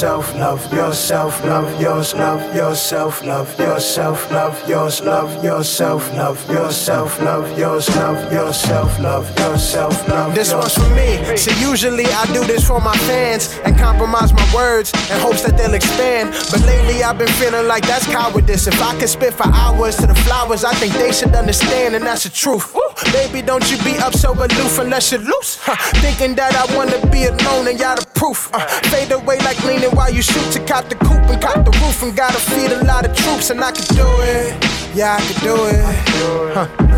[SPEAKER 36] Yourself, love yourself, love yours, love yourself, love yourself, love yours, love yourself, love yourself, love yours, love yourself, love yourself, love
[SPEAKER 17] This one's for me. See, usually I do this for my fans and compromise my words in hopes that they'll expand. But lately I've been feeling like that's cowardice. If I could spit for hours to the flowers, I think they should understand, and that's the truth. Baby, don't you be up so aloof unless you're loose. Huh. Thinking that I wanna be alone and y'all the proof. Uh, fade away like leaning while you shoot to cop the coupe and cop the roof and gotta feed a lot of troops and I can do it. Yeah, I can do it. Huh.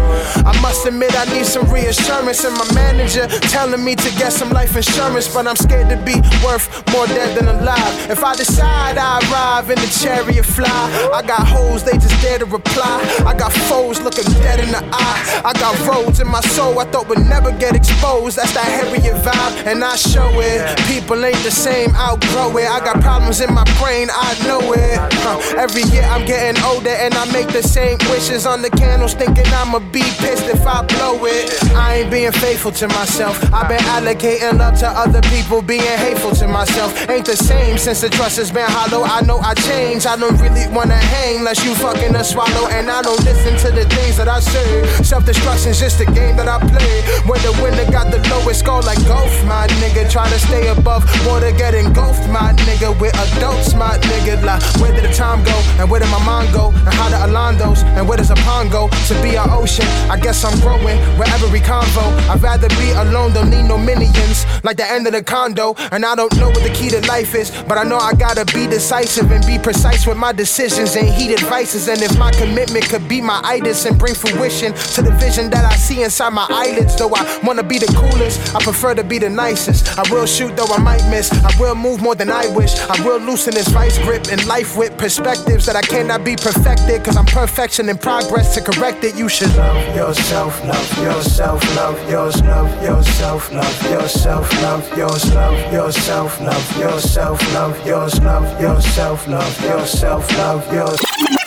[SPEAKER 17] I must admit I need some reassurance and my manager telling me to get some life insurance, but I'm scared to be worth more dead than alive. If I decide I arrive in the chariot fly, I got hoes, they just dare to reply. I got foes looking dead in the eye. I got roads in my soul I thought would never get exposed. That's that Harriet vibe, and I show it. People ain't the same, outgrow it. I got problems in my brain, I know it. Huh. Every year I'm getting older and I make the same wishes on the candles, thinking I'ma be pissed if I blow it. I ain't being faithful to myself. I've been allocating love to other people, being hateful to myself. Ain't the same since the trust has been hollow. I know I changed. I don't really wanna hang unless you fucking a swallow. And I don't listen to the things that I say. Self destruction's just a game that I play. Where the winner got the lowest score, like golf, my nigga. Try to stay above water, get engulfed, my nigga. With adults, my nigga. Like, where did the time go? And where did my mind go? And how did Alondo's? And where does a pond go? To be an ocean, I guess I'm growing wherever we convo. I'd rather be alone, don't need no minions. Like the end of the condo. And I don't know what the key to life is, but I know I gotta be decisive and be precise with my decisions and heated vices. And if my commitment could be my itis and bring fruition to the vision that I see inside my eyelids, though I wanna be the coolest, I prefer to be the nicest. I will shoot, though I might miss. I will move more than I wish. I will loosen this vice grip and life with perspectives that I cannot be perfected. Cause I'm perfection in progress to correct it. You should love yourself, love yourself, love yours, love yourself, love yourself, love yours, love yourself, love yourself, love yours, love yourself, love yourself, love yours.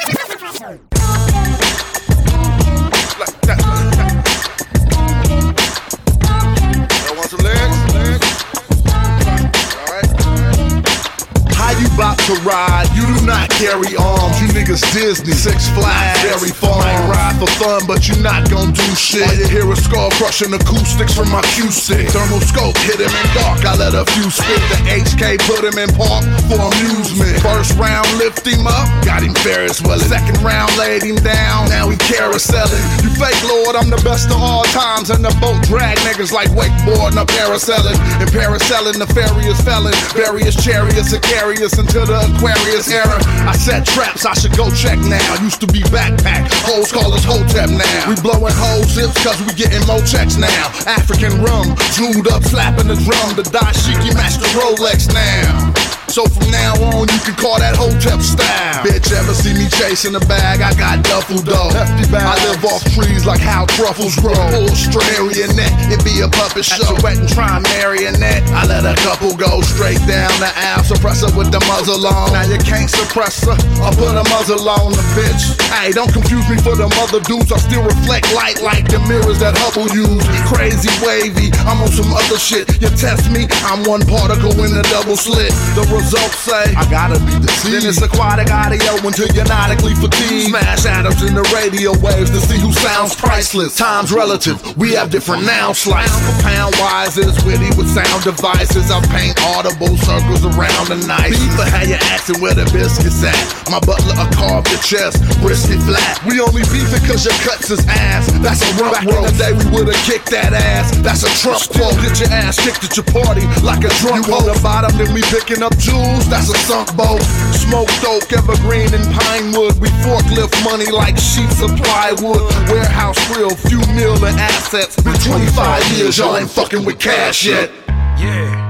[SPEAKER 37] To ride? You do not carry arms. You niggas Disney, Six Flags, Dairy Farm. Might ride for fun, but you not gon' do shit. All you hear is skull crushing acoustics from my Q6. Thermal scope hit him in dark. I let a few spit. The HK put him in park for amusement. First round lift him up, got him Ferris well. Second round laid him down. Now he carouseling. You fake lord, I'm the best of all times. And the boat drag niggas like wakeboarding up parasailing. And parasailing nefarious felon. Various chariots and carriers until the Aquarius era. I set traps, I should go check now. Used to be backpack, hoes call us Hotep now. We blowing hoes zips cause we getting more checks now. African rum, jeweled up, slapping the drum. The dashiki match the Rolex now. So from now on, you can call that Hotep style. Bitch, ever see me chasing a bag? I got duffel dough. I live off trees like how truffles grow. Full marionette, it be a puppet show. At wet and try marionette. I let a couple go straight down the aisle. Suppress Suppressor with the muzzle on. Now you can't suppress her. I put a muzzle on the bitch. Hey, don't confuse me for them other dudes. I still reflect light like the mirrors that Hubble use. Crazy wavy, I'm on some other shit. You test me, I'm one particle in a double slit. The results say I gotta be the Then it's aquatic audio until you're nautically fatigued. Smash atoms in the radio waves to see who sounds priceless. Time's relative, we have different noun slice. For pound wise is witty with sound devices. I paint audible circles around the night. Beef how you acting where the biscuits at. My butler a carved your chest, brisket flat. We only beef it cause your cuts is ass. That's a rump Back in the day we would've kicked that ass. That's a Trump quote. Get your ass kicked at your party like a drunk You on the bottom, then we picking up jewels. That's a sunk boat. Smoked oak, evergreen, and pine wood. We forklift money like sheets of plywood. Warehouse real, few mil assets. Been 25 years, y'all ain't fucking with cash yet.
[SPEAKER 11] Yeah.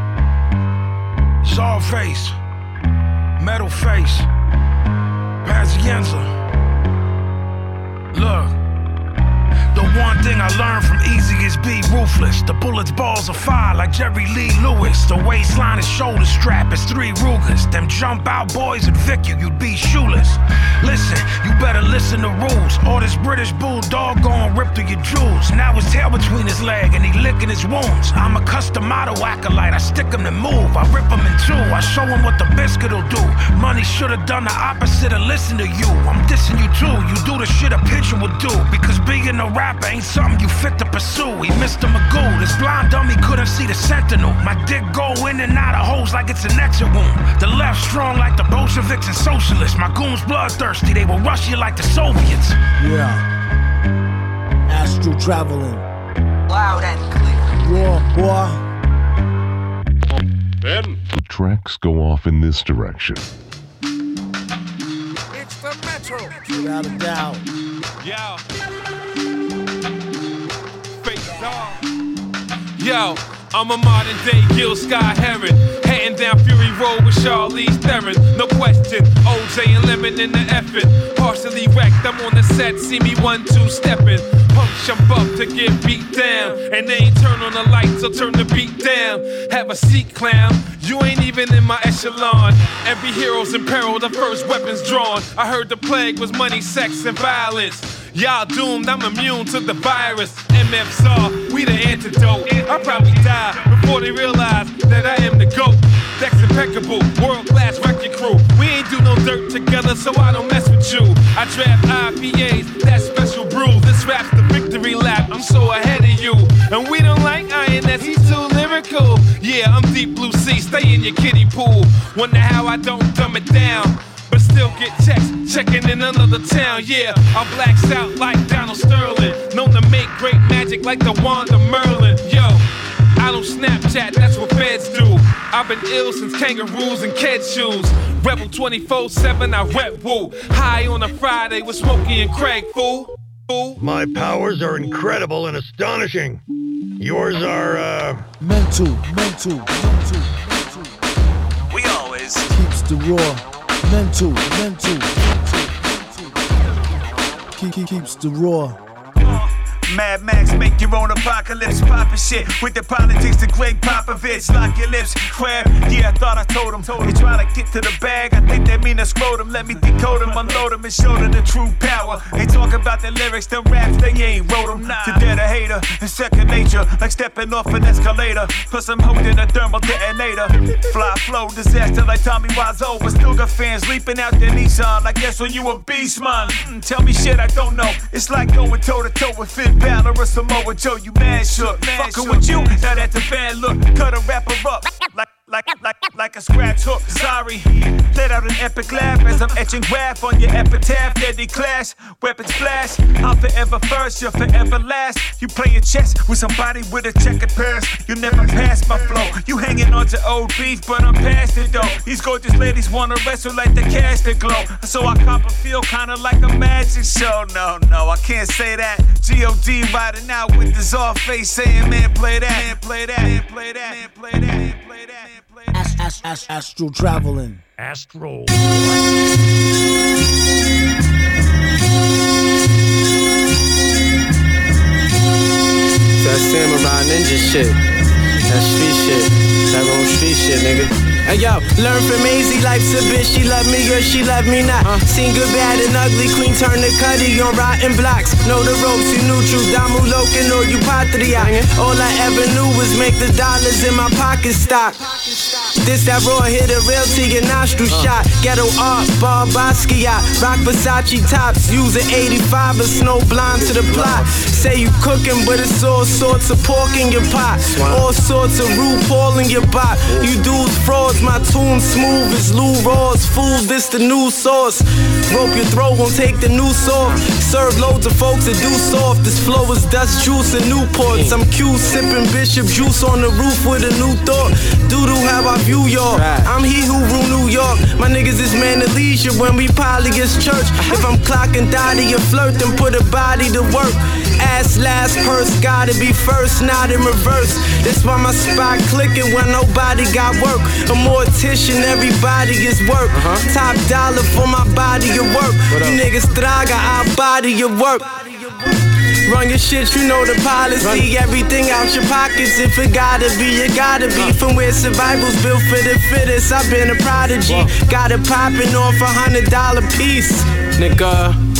[SPEAKER 11] Saw face. Metal face. Pazienza. Look. One thing I learned from Easy is be ruthless. The bullet's balls of fire like Jerry Lee Lewis. The waistline is shoulder strap is three Rugers. Them jump out boys would Vic you, you'd be shoeless. Listen, you better listen to rules. Or this British bulldog gon' rip through your jewels. Now his tail between his leg and he licking his wounds. I'm a custom model acolyte. I stick him to move. I rip him in two. I show him what the biscuit'll do. Money should've done the opposite of listen to you. I'm dissing you too. You do the shit a pitcher would do. Because being a rapper ain't something you fit to pursue. He missed a Magoo. This blind dummy couldn't see the sentinel. My dick go in and out of holes like it's an extra wound. The left strong like the Bolsheviks and socialists. My goons bloodthirsty. They will rush you like the Soviets.
[SPEAKER 38] Yeah. Astral traveling.
[SPEAKER 39] Loud and clear.
[SPEAKER 38] Raw, boy.
[SPEAKER 40] The tracks go off in this direction.
[SPEAKER 39] It's the Metro.
[SPEAKER 38] Without a doubt.
[SPEAKER 41] Yo. Yo, I'm a modern day Gil Scott Heron. Heading down Fury Road with Charlize Theron. No question, OJ and Lemon in the effing. Partially wrecked, I'm on the set, see me one, two stepping. Punch, I'm to get beat down. And they ain't turn on the lights or turn the beat down. Have a seat, clown. You ain't even in my echelon. Every hero's in peril, the first weapon's drawn. I heard the plague was money, sex, and violence. Y'all doomed, I'm immune to the virus. MFSR, we the antidote. I'll probably die before they realize that I am the GOAT. Dex impeccable, world class wrecking crew. We ain't do no dirt together, so I don't mess with you. I draft IPAs, that special brew. This rap's the victory lap, I'm so ahead of you. And we don't like INS, he's too lyrical. Yeah, I'm deep blue sea, stay in your kiddie pool. Wonder how I don't dumb it down but still get checks. Checking in another town, yeah. I'm blacks out like Donald Sterling. Known to make great magic like the Wanda Merlin. Yo, I don't Snapchat, that's what feds do. I've been ill since kangaroos and kid shoes. Rebel 24 7, I rep woo. High on a Friday with Smokey and Craig, fool. Fool.
[SPEAKER 42] My powers are incredible and astonishing. Yours are, uh.
[SPEAKER 38] Mental, mental, mental.
[SPEAKER 41] We always
[SPEAKER 38] Keeps the raw. Mental, mental, mental. Keep, keep, keeps the raw.
[SPEAKER 43] Mad Max, make your own apocalypse, poppin' shit with the politics of Gregg Popovich. Lock your lips, crab. Yeah, I thought I told him. They try to get to the bag, I think they mean to scrotum. Let me decode them, unload them, and show them the true power. They talk about the lyrics, the raps, they ain't wrote them. To dead a hater, it's second nature, like stepping off an escalator. Plus, I'm holding a thermal detonator. Fly flow, disaster like Tommy Wiseau, but still got fans leaping out their Nissan. I guess when you a beast, man. Mm, tell me shit I don't know. It's like going toe to toe with Finn Balor or Samoa Joe. You mad shook. Fucking with you, now that's a bad look. Cut a rapper up. Like, like, like, like a scratch hook. Sorry, let out an epic laugh as I'm etching graph on your epitaph. Deadly clash, weapons flash. I'm forever first, you're forever last. You playing chess with somebody with a checkered past. You never pass my flow. You hanging on to old beef, but I'm past it though. These gorgeous ladies wanna wrestle like the cast that glow. So I cop a feel kinda like a magic show. No, no, I can't say that. G.O.D. riding out with this off face saying, man, play that, man, play that, man, play that, man, play that, man, play that.
[SPEAKER 38] Ast- ast- ast- astral traveling.
[SPEAKER 44] Astral.
[SPEAKER 45] That samurai ninja shit. That street shit. That old street shit, nigga.
[SPEAKER 46] Hey yo, learn from Maisie, life's a bitch. She love me or she love me not. Seen good, bad, and ugly. Queen turn to cutty on rotten blocks. Know the ropes, you neutral. Damu Loken or you patria. All I ever knew was make the dollars in my pocket stock. This that raw hit a real to your nostril shot. Ghetto art, bar Basquiat. Rock Versace tops. Use an 85 or snow blind to the plot. Say you cooking, but it's all sorts of pork in your pot. All sorts of RuPaul in your bot. You dudes frauds, my tune smooth as Lou Rawls. Fools, this the new sauce. Rope your throat, won't take the new off. Serve loads of folks that do soft. This flow is dust juice and Newports. I'm mm. Q sipping Bishop juice on the roof with a new thought. Doodoo, how I view y'all. I'm he who rule New York. My niggas is man of leisure when we polygus church. If I'm clocking Dottie or flirt, then put a body to work. Ass last purse, gotta be first, not in reverse. That's why my spot clicking when nobody got work. A mortician, everybody is work. Uh-huh. Top dollar for my body of work. You niggas traga, I'll body your work. Run your shit, you know the policy. Everything out your pockets. If it gotta be, it gotta be. From where survival's built for the fittest. I've been a prodigy. Got it popping off a hundred dollar piece. Nigga.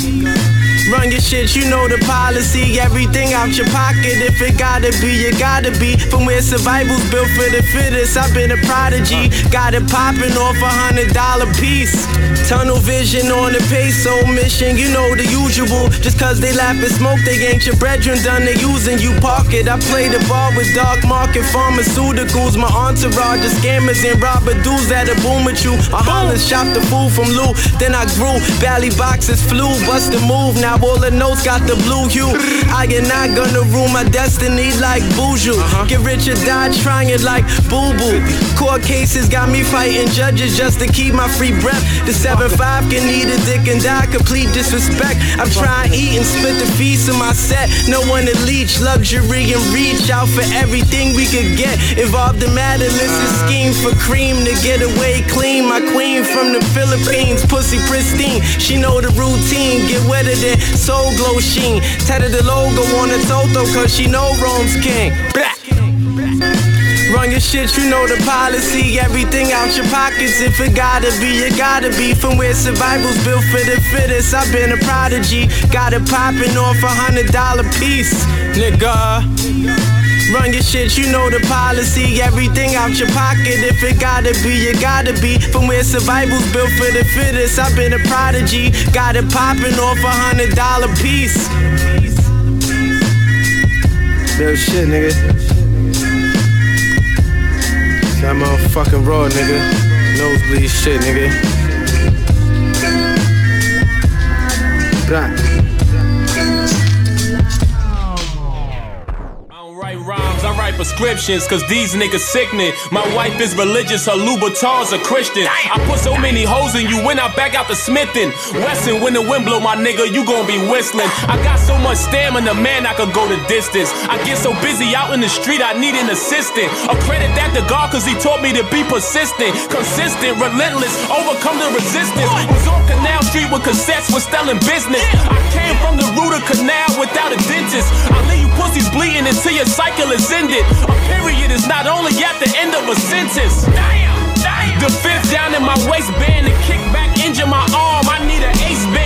[SPEAKER 46] Run your shit, you know the policy. Everything out your pocket. If it gotta be, it gotta be. From where survival's built for the fittest. I've been a prodigy. Got it popping off a hundred dollar piece. Tunnel vision on the peso mission. You know the usual. Just cause they laugh and smoke, they ain't your brethren done. They using you pocket. I play the ball with dark market pharmaceuticals. My entourage of scammers and robber dudes that'll boom at you. I holler, shop the food from Lou. Then I grew. Bally boxes flew. Bust the move. Now all the notes got the blue hue. I am not gonna rule my destiny like Buju. Uh-huh. Get rich or die trying it like Boo Boo. Court cases got me fighting judges just to keep my free breath. The 7-5 can eat a dick and die. Complete disrespect. I'm trying eat and split the feast in my set. No one to leech. Luxury and reach out for everything we could get. Involved in matter-less scheme for cream to get away clean. My queen from the Philippines, pussy pristine. She know the routine. Get wetter than soul glow sheen. Tatted the logo on the Toto cause she know Rome's king. Blah. Run your shit, you know the policy. Everything out your pockets. If it gotta be, it gotta be. From where survival's built for the fittest. I've been a prodigy. Got it popping off a hundred dollar piece. Nigga. Run your shit, you know the policy. Everything out your pocket. If it gotta be, it gotta be. From where survival's built for the fittest. I've been a prodigy. Got it popping off a hundred dollar piece. Real shit, nigga. That motherfucking raw, nigga. Nosebleed shit, nigga. Blah.
[SPEAKER 47] Write prescriptions, cause these niggas sickening. My wife is religious, her Louboutins are Christian. I put so many hoes in you when I back out the Smithing. Wesson, when the wind blow, my nigga, you gon' be whistling. I got so much stamina, man, I could go the distance. I get so busy out in the street, I need an assistant. A credit that to God, cause he taught me to be persistent, consistent, relentless, overcome the resistance. Was on Canal Street with cassettes, was selling business. I came from the root of canal without a dentist. I leave you pussies bleeding until your cycle is ended. A period is not only at the end of a sentence. Damn, damn. The fifth down in my waistband, the kickback injure my arm. I need an ace band.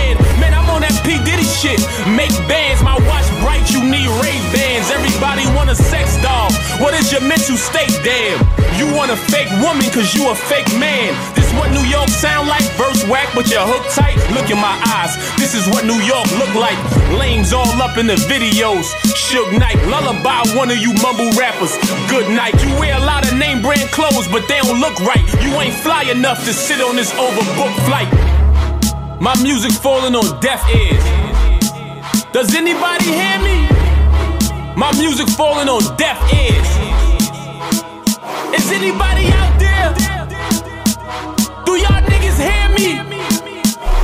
[SPEAKER 47] That P Diddy shit. Make bands, my watch bright. You need Ray Bans. Everybody want a sex doll. What is your mental state? Damn, you want a fake woman cause you a fake man. This what New York sound like. Verse whack, but you're hooked tight. Look in my eyes. This is what New York look like. Lames all up in the videos. Shook Knight, lullaby one of you mumble rappers. Good night. You wear a lot of name brand clothes, but they don't look right. You ain't fly enough to sit on this overbooked flight. My music's falling on deaf ears. Does anybody hear me? My music falling on deaf ears. Is anybody out there? Do y'all niggas hear me?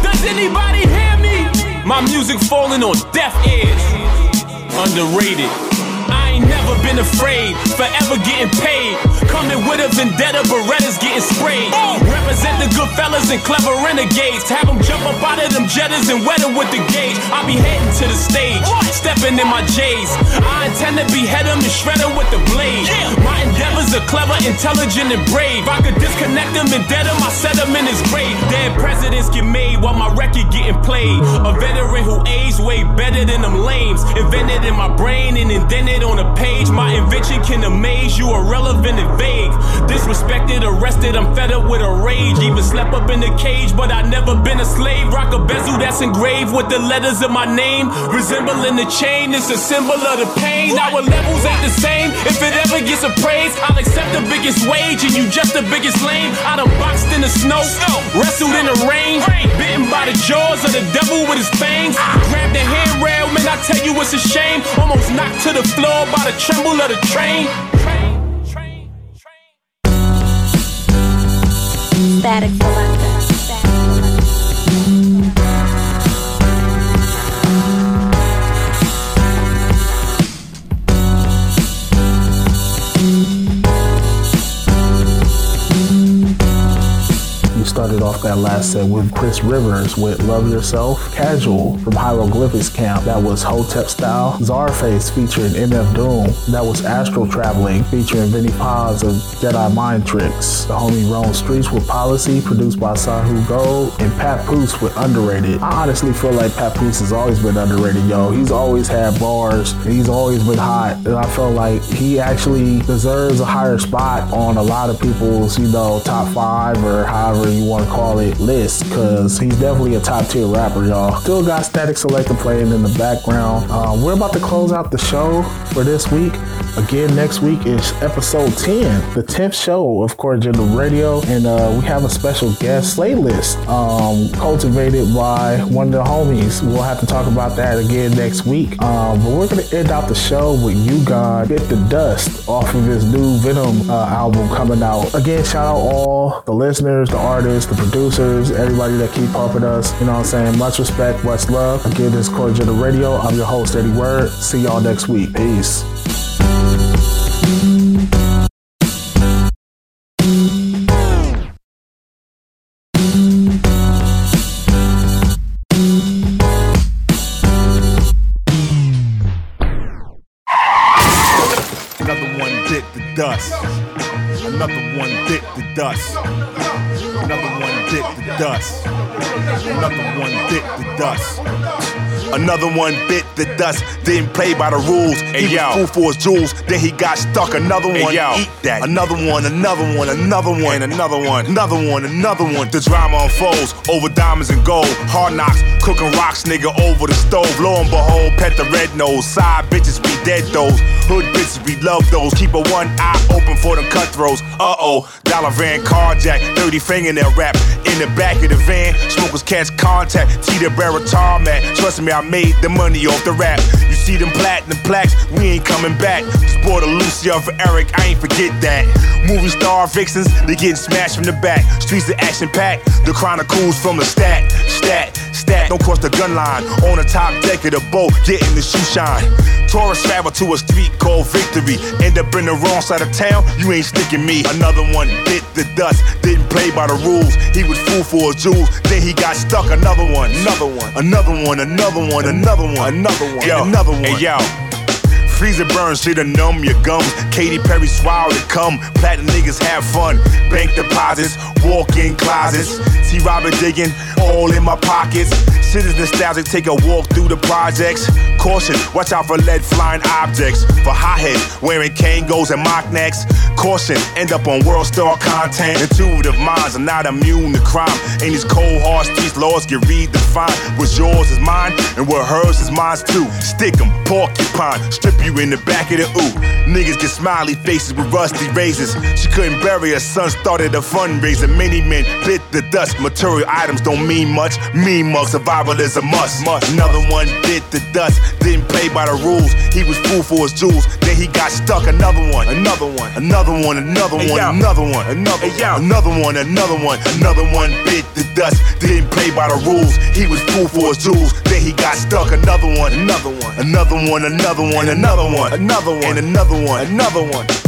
[SPEAKER 47] Does anybody hear me? My music falling on deaf ears. Underrated. I ain't never been afraid, forever getting paid. Coming with a vendetta, Berettas getting sprayed. Represent the good fellas and clever renegades. Have them jump up out of them jetters and wet with the gauge. I be heading to the stage, stepping in my J's. I intend to behead 'em and shred 'em with the blade. My endeavors are clever, intelligent, and brave. I could disconnect them and dead 'em, I set 'em in his grave. Dead presidents get made while my record getting played. A veteran who aged way better than them lames. Invented in my brain and indented on a page. My invention can amaze you, irrelevant and vague. Disrespected, arrested, I'm fed up with a rage. Even slept up in a cage, but I never been a slave. Rock a bezel that's engraved with the letters of my name. Resembling the chain, it's a symbol of the pain. Our levels ain't the same. If it ever gets appraised, I'll accept the biggest wage, and you just the biggest lame. I done boxed in the snow, wrestled in the rain, bitten by the jaws of the devil with his fangs. Ah. Grabbed the handrail, man, I tell you it's a shame. Almost knocked to the floor by the tremble of the train.
[SPEAKER 2] Statik
[SPEAKER 1] Selektah. Started off that last set with Chris Rivers with Love Yourself, Casual from Hieroglyphics Camp, that was Hotep Style, Czarface featuring MF Doom, that was Astral Traveling featuring Vinnie Paz of Jedi Mind Tricks, the homie Rome Streets with Policy produced by Sahu Gold, and Papoose with Underrated. I honestly feel like Papoose has always been underrated, yo. He's always had bars, he's always been hot, and I feel like he actually deserves a higher spot on a lot of people's, you know, top five or however you want to call it list, because he's definitely a top tier rapper, y'all. Still got Statik Selektah playing in the background. Uh, we're about to close out the show for this week. Again, next week is episode 10, the 10th show of Cordial Radio, and uh, we have a special guest playlist um, cultivated by one of the homies. We'll have to talk about that again next week. Um, but we're going to end out the show with You God Bit the Dust off of his new Venom uh, album coming out. Again, shout out all the listeners, the artists, the producers, everybody that keep helping us. You know what I'm saying? Much respect, much love. Again, this is Cordial Radio. I'm your host, Eddie Word. See y'all next week. Peace.
[SPEAKER 48] Another one the dust. Another one bit the dust. Bit the one bit the dust.
[SPEAKER 19] Another one bit the dust, didn't play by the rules. he
[SPEAKER 48] yo.
[SPEAKER 19] was fool for his jewels, then he got stuck. Another
[SPEAKER 48] Hey,
[SPEAKER 19] one,
[SPEAKER 48] yo.
[SPEAKER 19] eat that. Another one, another one, another one,
[SPEAKER 48] And another one.
[SPEAKER 19] another one, another one. The drama unfolds over diamonds and gold. Hard knocks, cooking rocks, nigga, over the stove. Lo and behold, pet the red nose. Side bitches, we dead those. Hood bitches, we love those. Keep a one eye open for them cutthroats. Uh oh, dollar van carjack, 30 fingernail wrap. In the back of the van, smokers catch contact. T the barrel tarmac. Trust me, I made the money off the rap. You see them platinum plaques, we ain't coming back. Just bought a Lucia for Eric, I ain't forget that. Movie star vixens, they getting smashed from the back. Streets of action packed, the chronicles from the stat, stat, stat. Don't cross the gun line. On the top deck of the boat, getting the shoe shine. Taurus travel to a street called Victory. End up in the wrong side of town, you ain't sticking me. Another one bit the dust, didn't play by the rules. He was fool for his jewels, then he got stuck. Another one, another one, another one, another one, another one, another one,
[SPEAKER 48] Yo,
[SPEAKER 19] another one.
[SPEAKER 48] hey, yo.
[SPEAKER 19] Freezer burns, shit'll numb your gums. Katy Perry swallow to come. Platinum niggas have fun. Bank deposits, walk in closets. See Robert digging, all in my pockets. Shit is nostalgic, take a walk through the projects. Caution, watch out for lead flying objects. For hotheads, wearing Kangos and mock necks. Caution, end up on world star content. Intuitive minds are not immune to crime. In these cold hard streets, laws get redefined. What's yours is mine, and what hers is mine too. Stick 'em, porcupine, strip you in the back of the ooh. Niggas get smiley faces with rusty razors. She couldn't bury her son, started a fundraiser. many men bit the dust. Material items don't mean much, mean much. Survival is a must. Another one bit the dust, didn't play by the rules. He was fool for his jewels, then he got stuck. Another one, another one, another one, another one, another one, another, another one, another one, another one bit the dust, didn't play by the rules. He was fool for his jewels, then he got stuck. Another one, another one, another one, another one, another one, another one, and another one, another one.